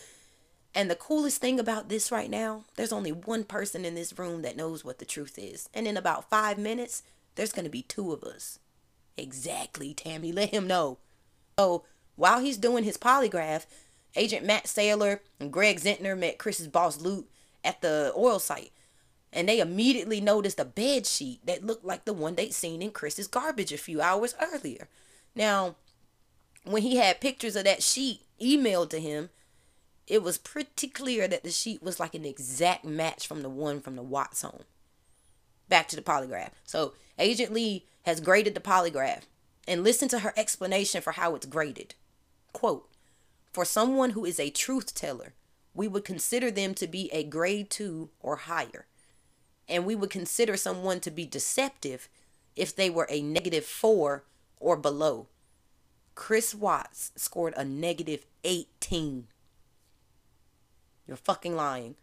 and the coolest thing about this right now, there's only one person in this room that knows what the truth is. And in about five minutes, there's going to be two of us. Exactly, Tammy. <laughs> Let him know. So while he's doing his polygraph, Agent Matt Saylor and Greg Zentner met Chris's boss Luke at the oil site. And they immediately noticed a bed sheet that looked like the one they'd seen in Chris's garbage a few hours earlier. Now, when he had pictures of that sheet emailed to him, it was pretty clear that the sheet was like an exact match from the one from the Watts home. Back to the polygraph. So, Agent Lee has graded the polygraph and listen to her explanation for how it's graded. Quote, for someone who is a truth teller, we would consider them to be a grade two or higher. And we would consider someone to be deceptive if they were a negative four or below. Chris Watts scored a negative 18. You're fucking lying.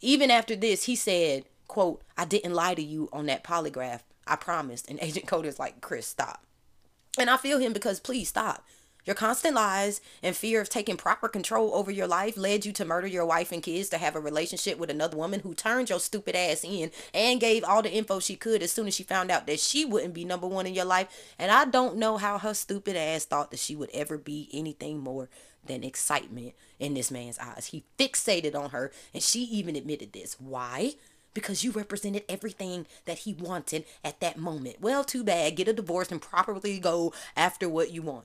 Even after this, he said, quote, I didn't lie to you on that polygraph. I promised. And Agent Coder's like, Chris, stop. And I feel him because please stop. Your constant lies and fear of taking proper control over your life led you to murder your wife and kids to have a relationship with another woman who turned your stupid ass in and gave all the info she could as soon as she found out that she wouldn't be number one in your life. And I don't know how her stupid ass thought that she would ever be anything more than excitement in this man's eyes. He fixated on her, and she even admitted this. Why? Because you represented everything that he wanted at that moment. Well, too bad. Get a divorce and properly go after what you want.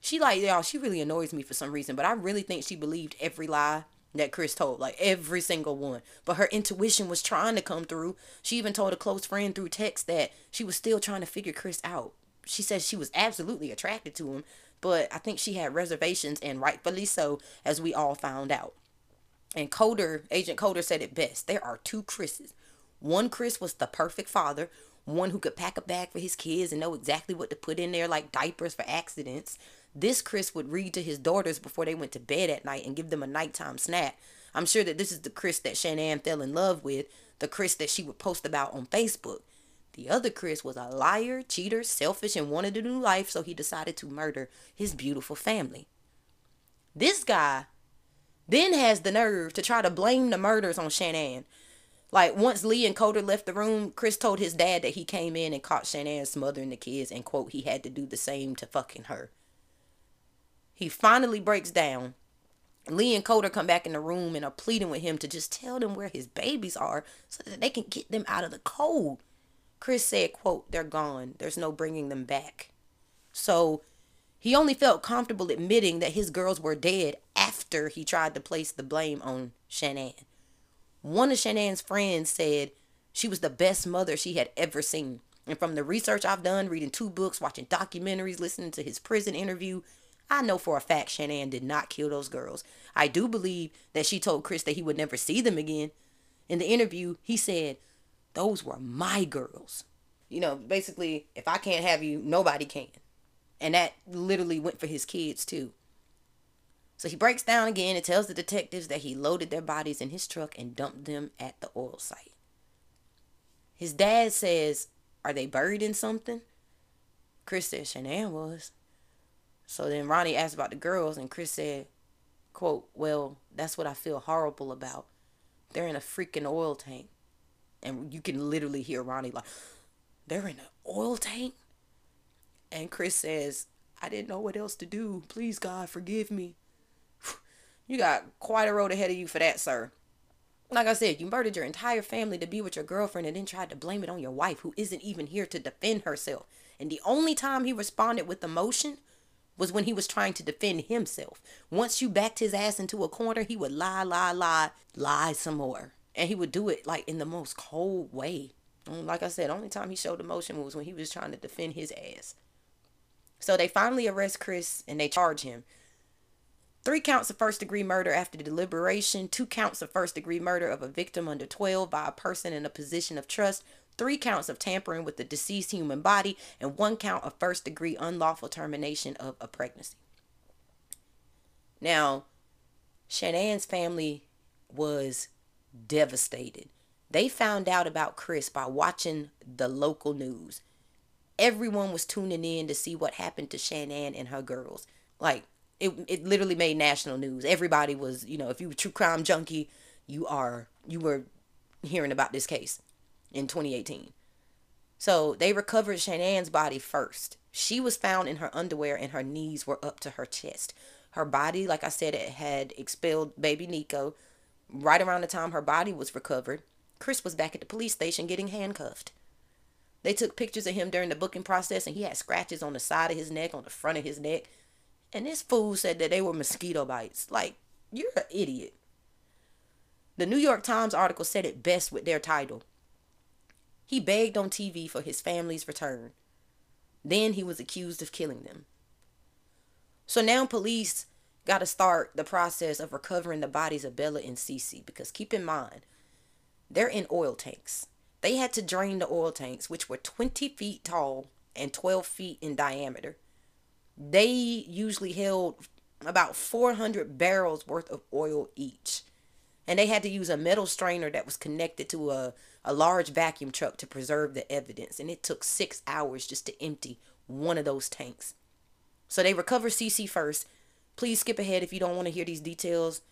She like y'all, she really annoys me for some reason, but I really think she believed every lie that Chris told, like every single one. But her intuition was trying to come through. She even told a close friend through text that she was still trying to figure Chris out. She says she was absolutely attracted to him, but I think she had reservations and rightfully so, as we all found out. And Coder, Agent Coder said it best. There are two Chris's. One Chris was the perfect father, one who could pack a bag for his kids and know exactly what to put in there, like diapers for accidents. This Chris would read to his daughters before they went to bed at night and give them a nighttime snack. I'm sure that this is the Chris that Shanann fell in love with, the Chris that she would post about on Facebook. The other Chris was a liar, cheater, selfish, and wanted a new life, so he decided to murder his beautiful family. This guy then has the nerve to try to blame the murders on Shanann. Like once Lee and Coder left the room, Chris told his dad that he came in and caught Shanann smothering the kids and quote he had to do the same to fucking her. He finally breaks down. Lee and Coder come back in the room and are pleading with him to just tell them where his babies are so that they can get them out of the cold. Chris said, quote, they're gone. There's no bringing them back. So he only felt comfortable admitting that his girls were dead after he tried to place the blame on Shanann. One of Shanann's friends said she was the best mother she had ever seen. And from the research I've done, reading two books, watching documentaries, listening to his prison interview, I know for a fact Shanann did not kill those girls. I do believe that she told Chris that he would never see them again. In the interview, he said, Those were my girls. You know, basically, if I can't have you, nobody can. And that literally went for his kids too. So he breaks down again and tells the detectives that he loaded their bodies in his truck and dumped them at the oil site. His dad says, Are they buried in something? Chris says Shanann was. So then Ronnie asked about the girls, and Chris said, quote, well, that's what I feel horrible about. They're in a freaking oil tank. And you can literally hear Ronnie like, they're in an oil tank? And Chris says, I didn't know what else to do. Please, God, forgive me. <sighs> You got quite a road ahead of you for that, sir. Like I said, you murdered your entire family to be with your girlfriend and then tried to blame it on your wife who isn't even here to defend herself. And the only time he responded with emotion was when he was trying to defend himself. Once you backed his ass into a corner, he would lie, lie, lie, lie some more. And he would do it like in the most cold way. And like I said, only time he showed emotion was when he was trying to defend his ass. So they finally arrest Chris and they charge him. three counts of first degree murder after deliberation, two counts of first degree murder of a victim under 12 by a person in a position of trust, three counts of tampering with the deceased human body, and one count of first degree unlawful termination of a pregnancy. Now, Shanann's family was devastated. They found out about Chris by watching the local news. Everyone was tuning in to see what happened to Shanann and her girls. Like, it, it literally made national news. Everybody was, you know, if you were true crime junkie, you are, you were hearing about this case in 2018. So they recovered Shanann's body first. She was found in her underwear and her knees were up to her chest. Her body, like I said, it had expelled baby Nico. Right around the time her body was recovered, Chris was back at the police station getting handcuffed. They took pictures of him during the booking process and he had scratches on the side of his neck, on the front of his neck. And this fool said that they were mosquito bites. Like, you're an idiot. The New York Times article said it best with their title he begged on TV for his family's return. Then he was accused of killing them. So now police got to start the process of recovering the bodies of Bella and Cece because keep in mind, they're in oil tanks. They had to drain the oil tanks, which were 20 feet tall and 12 feet in diameter. They usually held about 400 barrels worth of oil each. And they had to use a metal strainer that was connected to a a large vacuum truck to preserve the evidence, and it took six hours just to empty one of those tanks. So they recover Cece first. Please skip ahead if you don't want to hear these details.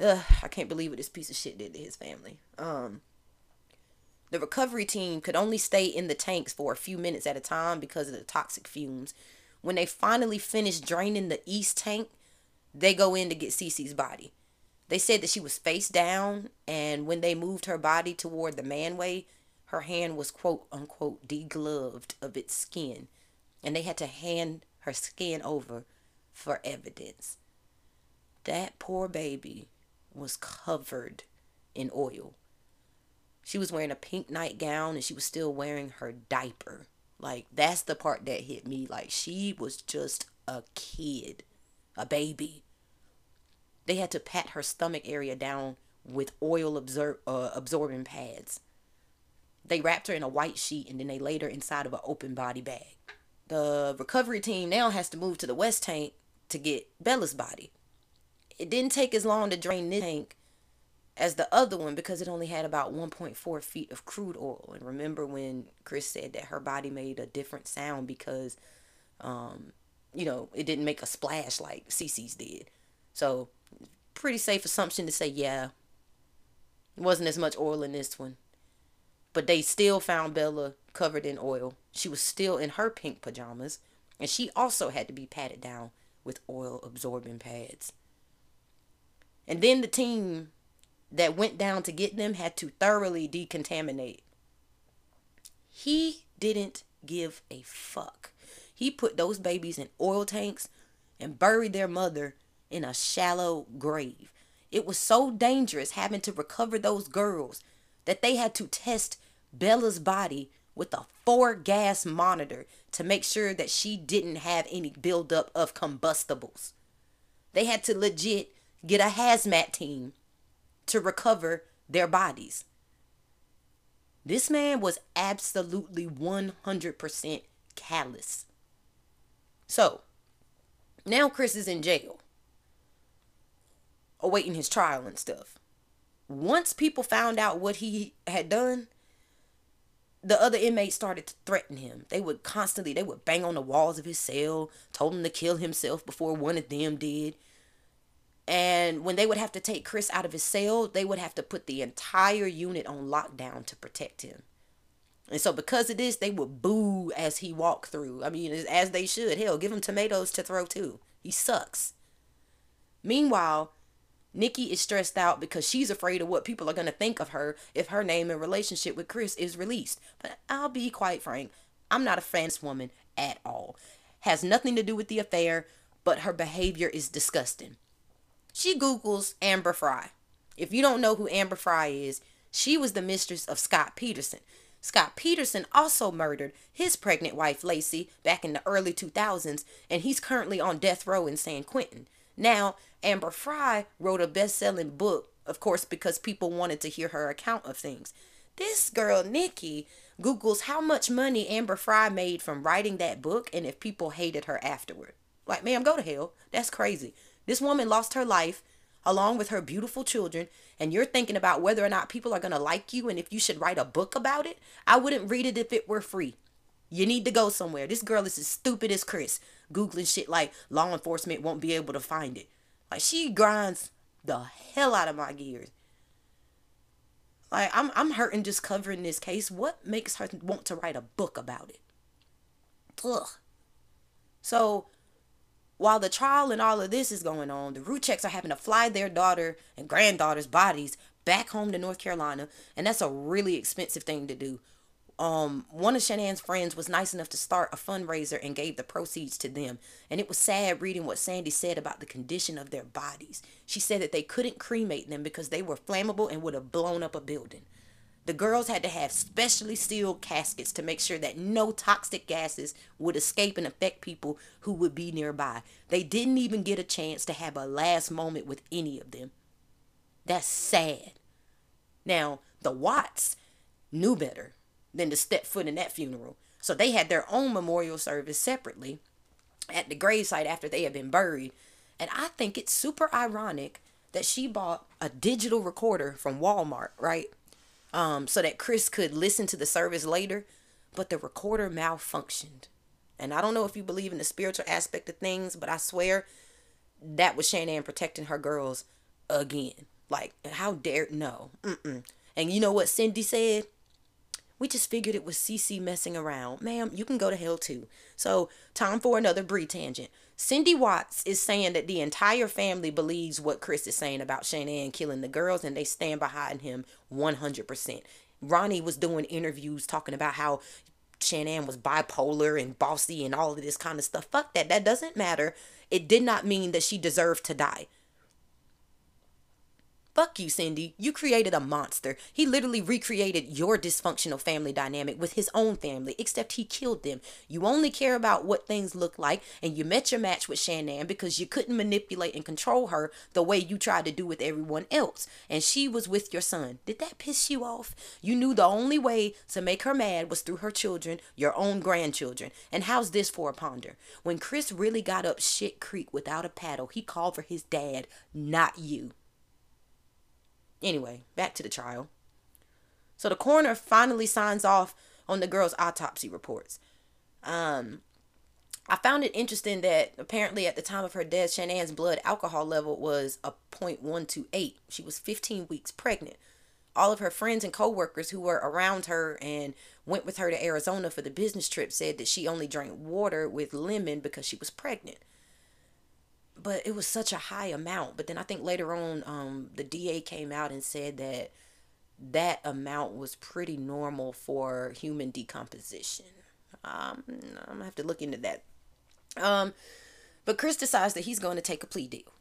Ugh, I can't believe what this piece of shit did to his family. Um, the recovery team could only stay in the tanks for a few minutes at a time because of the toxic fumes. When they finally finished draining the east tank, they go in to get Cece's body. They said that she was face down, and when they moved her body toward the manway, her hand was quote unquote degloved of its skin, and they had to hand her skin over for evidence. That poor baby was covered in oil. She was wearing a pink nightgown and she was still wearing her diaper. Like, that's the part that hit me. Like, she was just a kid, a baby. They had to pat her stomach area down with oil absor- uh, absorbing pads. They wrapped her in a white sheet and then they laid her inside of an open body bag. The recovery team now has to move to the west tank to get Bella's body. It didn't take as long to drain this tank as the other one because it only had about 1.4 feet of crude oil. And remember when Chris said that her body made a different sound because, um, you know, it didn't make a splash like Cece's did. So pretty safe assumption to say, yeah, it wasn't as much oil in this one. But they still found Bella covered in oil. She was still in her pink pajamas, and she also had to be patted down with oil absorbing pads. And then the team that went down to get them had to thoroughly decontaminate. He didn't give a fuck. He put those babies in oil tanks and buried their mother in a shallow grave. It was so dangerous having to recover those girls that they had to test Bella's body with a four gas monitor to make sure that she didn't have any buildup of combustibles. They had to legit get a hazmat team to recover their bodies. This man was absolutely 100% callous. So, now Chris is in jail awaiting his trial and stuff. Once people found out what he had done, the other inmates started to threaten him. They would constantly, they would bang on the walls of his cell, told him to kill himself before one of them did. And when they would have to take Chris out of his cell, they would have to put the entire unit on lockdown to protect him. And so because of this, they would boo as he walked through. I mean, as they should. Hell, give him tomatoes to throw too. He sucks. Meanwhile, Nikki is stressed out because she's afraid of what people are going to think of her if her name and relationship with Chris is released. But I'll be quite frank, I'm not a fans woman at all. Has nothing to do with the affair, but her behavior is disgusting. She Googles Amber Frey. If you don't know who Amber Frey is, she was the mistress of Scott Peterson. Scott Peterson also murdered his pregnant wife Laci back in the early 2000s, and he's currently on death row in San Quentin. Now, Amber Frey wrote a best selling book, of course, because people wanted to hear her account of things. This girl, Nikki, Googles how much money Amber Frey made from writing that book and if people hated her afterward. Like, ma'am, go to hell. That's crazy. This woman lost her life along with her beautiful children, and you're thinking about whether or not people are going to like you and if you should write a book about it. I wouldn't read it if it were free. You need to go somewhere. This girl is as stupid as Chris, Googling shit like law enforcement won't be able to find it. Like, she grinds the hell out of my gears. Like I'm I'm hurting just covering this case. What makes her want to write a book about it? Ugh. So while the trial and all of this is going on, the Rzuceks are having to fly their daughter and granddaughter's bodies back home to North Carolina, and that's a really expensive thing to do um, one of Shanann's friends was nice enough to start a fundraiser and gave the proceeds to them. And it was sad reading what Sandi said about the condition of their bodies. She said that they couldn't cremate them because they were flammable and would have blown up a building. The girls had to have specially sealed caskets to make sure that no toxic gases would escape and affect people who would be nearby. They didn't even get a chance to have a last moment with any of them. That's sad. Now, the Watts knew better than to step foot in that funeral. So they had their own memorial service separately at the gravesite after they had been buried. And I think it's super ironic that she bought a digital recorder from Walmart, right? Um, so that Chris could listen to the service later, but the recorder malfunctioned. And I don't know if you believe in the spiritual aspect of things, but I swear that was Shanann protecting her girls again. Like, how dare no? Mm-mm. And you know what Cindy said? We just figured it was Cece messing around. Ma'am, you can go to hell too. So, time for another Bree tangent. Cindy Watts is saying that the entire family believes what Chris is saying about Shanann killing the girls and they stand behind him 100%. Ronnie was doing interviews talking about how Shanann was bipolar and bossy and all of this kind of stuff. Fuck that. That doesn't matter. It did not mean that she deserved to die. Fuck you, Cindy. You created a monster. He literally recreated your dysfunctional family dynamic with his own family, except he killed them. You only care about what things look like, and you met your match with Shanann because you couldn't manipulate and control her the way you tried to do with everyone else. And she was with your son. Did that piss you off? You knew the only way to make her mad was through her children, your own grandchildren. And how's this for a ponder? When Chris really got up shit creek without a paddle, he called for his dad, not you. Anyway, back to the trial. So the coroner finally signs off on the girl's autopsy reports. Um, I found it interesting that apparently at the time of her death, Shanann's blood alcohol level was a 0.128. She was 15 weeks pregnant. All of her friends and coworkers who were around her and went with her to Arizona for the business trip said that she only drank water with lemon because she was pregnant but it was such a high amount. But then I think later on, um, the DA came out and said that that amount was pretty normal for human decomposition. Um, I'm gonna have to look into that. Um, but Chris decides that he's going to take a plea deal.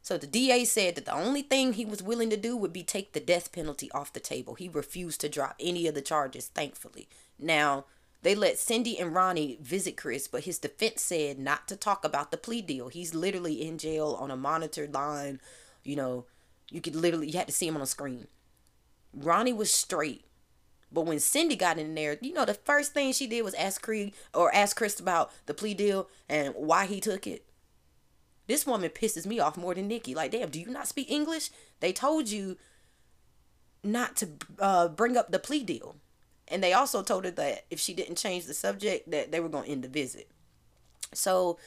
So the DA said that the only thing he was willing to do would be take the death penalty off the table. He refused to drop any of the charges, thankfully. Now, they let Cindy and Ronnie visit Chris, but his defense said not to talk about the plea deal. He's literally in jail on a monitored line. You know, you could literally, you had to see him on a screen. Ronnie was straight. But when Cindy got in there, you know, the first thing she did was ask Creed or ask Chris about the plea deal and why he took it. This woman pisses me off more than Nikki. Like, damn, do you not speak English? They told you not to uh, bring up the plea deal. And they also told her that if she didn't change the subject, that they were going to end the visit. So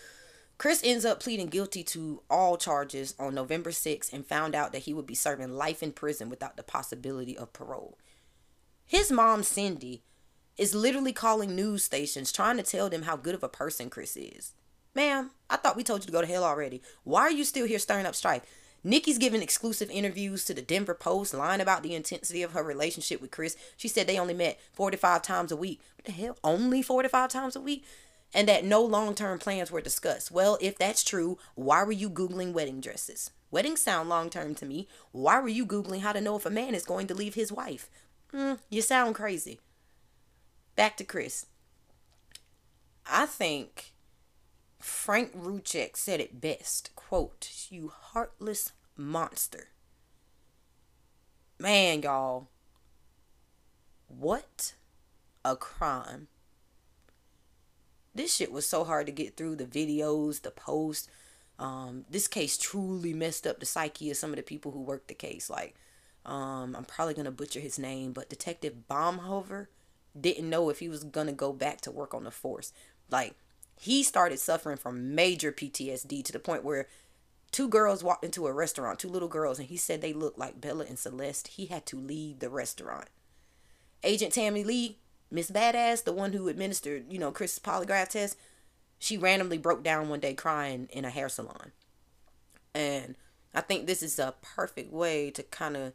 Chris ends up pleading guilty to all charges on November 6th and found out that he would be serving life in prison without the possibility of parole. His mom, Cindy, is literally calling news stations trying to tell them how good of a person Chris is. Ma'am, I thought we told you to go to hell already. Why are you still here stirring up strife? Nikki's giving exclusive interviews to the Denver Post, lying about the intensity of her relationship with Chris. She said they only met 45 times a week. What the hell? Only 45 times a week? And that no long term plans were discussed. Well, if that's true, why were you Googling wedding dresses? Weddings sound long term to me. Why were you Googling how to know if a man is going to leave his wife? Mm, you sound crazy. Back to Chris. I think Frank Rzucek said it best quote, You heartless monster. Man, y'all. What a crime. This shit was so hard to get through the videos, the posts. Um, this case truly messed up the psyche of some of the people who worked the case. Like, um, I'm probably gonna butcher his name, but Detective Baumhover didn't know if he was gonna go back to work on the force. Like, he started suffering from major PTSD to the point where two girls walked into a restaurant, two little girls, and he said they looked like Bella and Celeste. He had to leave the restaurant. Agent Tammy Lee, Miss Badass, the one who administered, you know, Chris's polygraph test, she randomly broke down one day crying in a hair salon. And I think this is a perfect way to kind of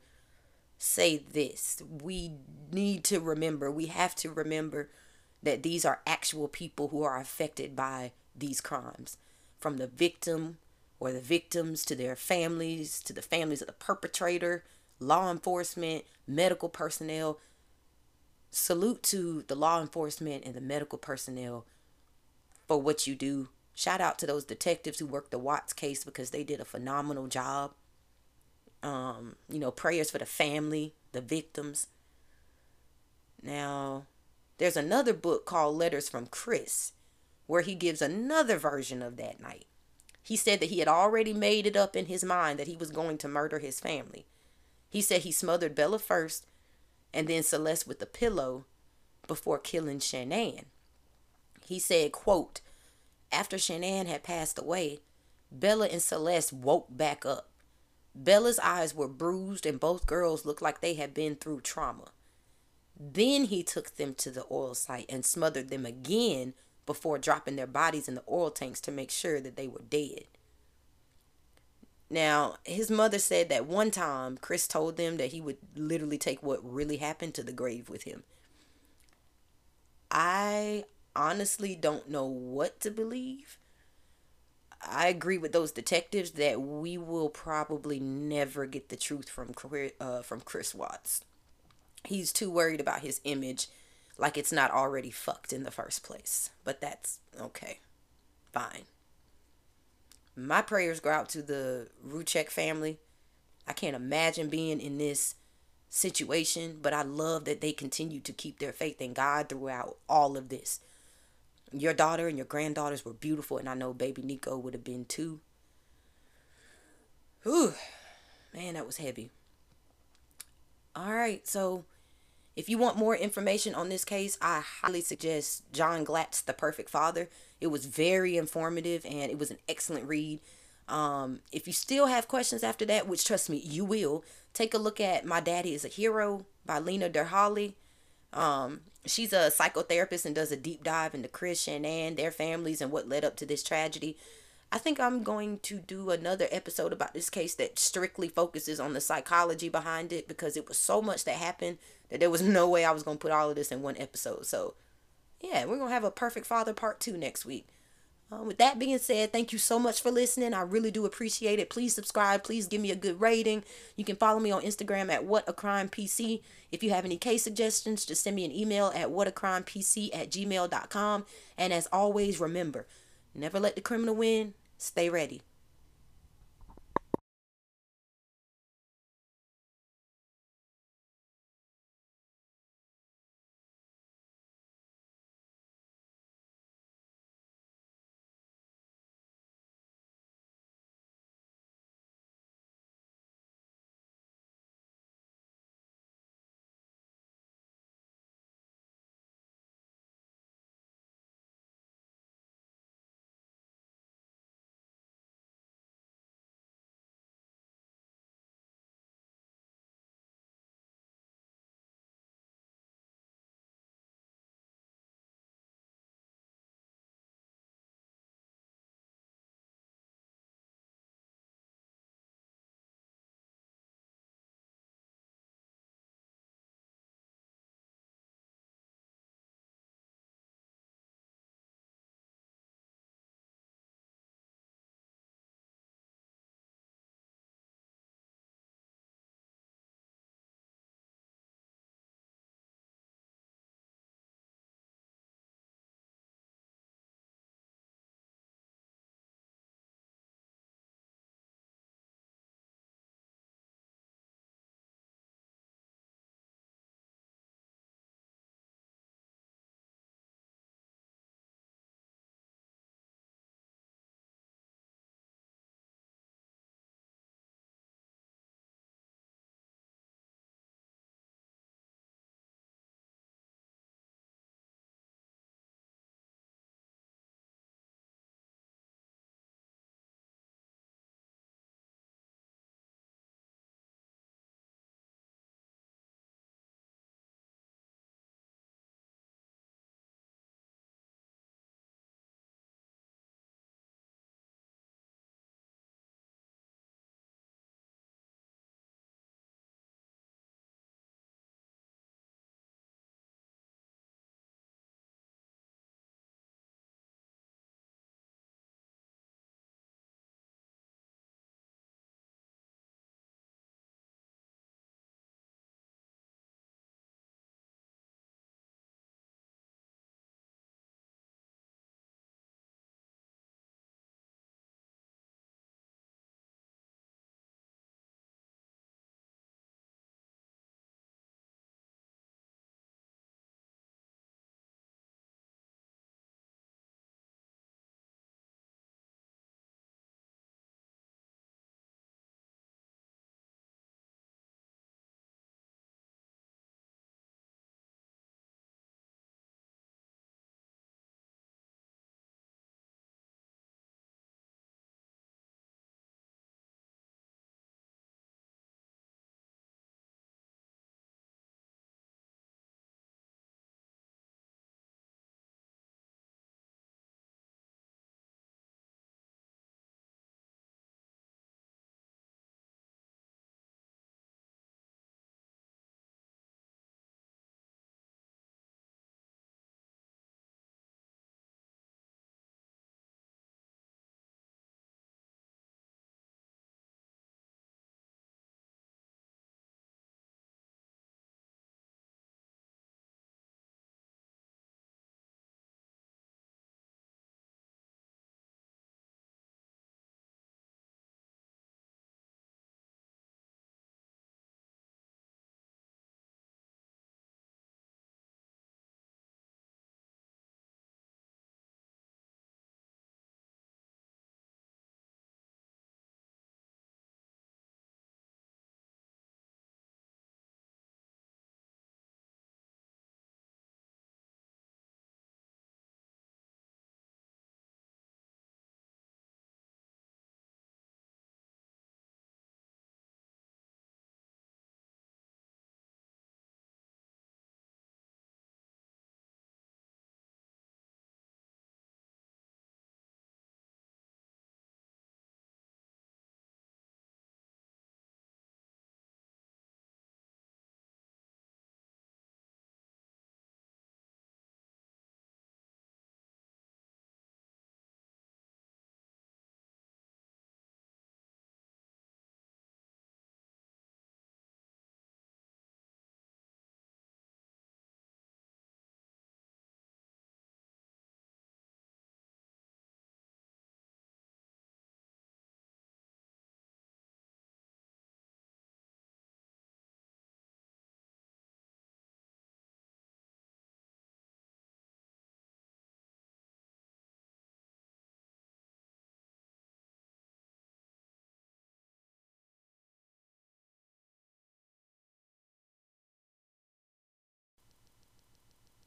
say this. We need to remember, we have to remember that these are actual people who are affected by these crimes. From the victim or the victims to their families, to the families of the perpetrator, law enforcement, medical personnel. Salute to the law enforcement and the medical personnel for what you do. Shout out to those detectives who worked the Watts case because they did a phenomenal job. Um, you know, prayers for the family, the victims. Now, there's another book called Letters from Chris where he gives another version of that night. He said that he had already made it up in his mind that he was going to murder his family. He said he smothered Bella first and then Celeste with a pillow before killing Shanann. He said, quote, after Shanann had passed away, Bella and Celeste woke back up. Bella's eyes were bruised and both girls looked like they had been through trauma. Then he took them to the oil site and smothered them again before dropping their bodies in the oil tanks to make sure that they were dead. Now, his mother said that one time Chris told them that he would literally take what really happened to the grave with him. I honestly don't know what to believe. I agree with those detectives that we will probably never get the truth from uh, from Chris Watts. He's too worried about his image, like it's not already fucked in the first place. But that's okay, fine. My prayers go out to the Rzucek family. I can't imagine being in this situation, but I love that they continue to keep their faith in God throughout all of this your daughter and your granddaughters were beautiful, and I know baby Nico would have been too. Whew, man, that was heavy. All right, so if you want more information on this case, I highly suggest John Glatt's The Perfect Father. It was very informative and it was an excellent read. Um, if you still have questions after that, which trust me, you will, take a look at My Daddy is a Hero by Lena Derhally. Um, she's a psychotherapist and does a deep dive into Chris and their families, and what led up to this tragedy. I think I'm going to do another episode about this case that strictly focuses on the psychology behind it because it was so much that happened that there was <laughs> no way I was going to put all of this in one episode. So, yeah, we're going to have a Perfect Father Part 2 next week. Uh, with that being said, thank you so much for listening. I really do appreciate it. Please subscribe. Please give me a good rating. You can follow me on Instagram at What a Crime PC. If you have any case suggestions, just send me an email at whatacrimepc at gmail.com. And as always, remember, never let the criminal win. Stay ready.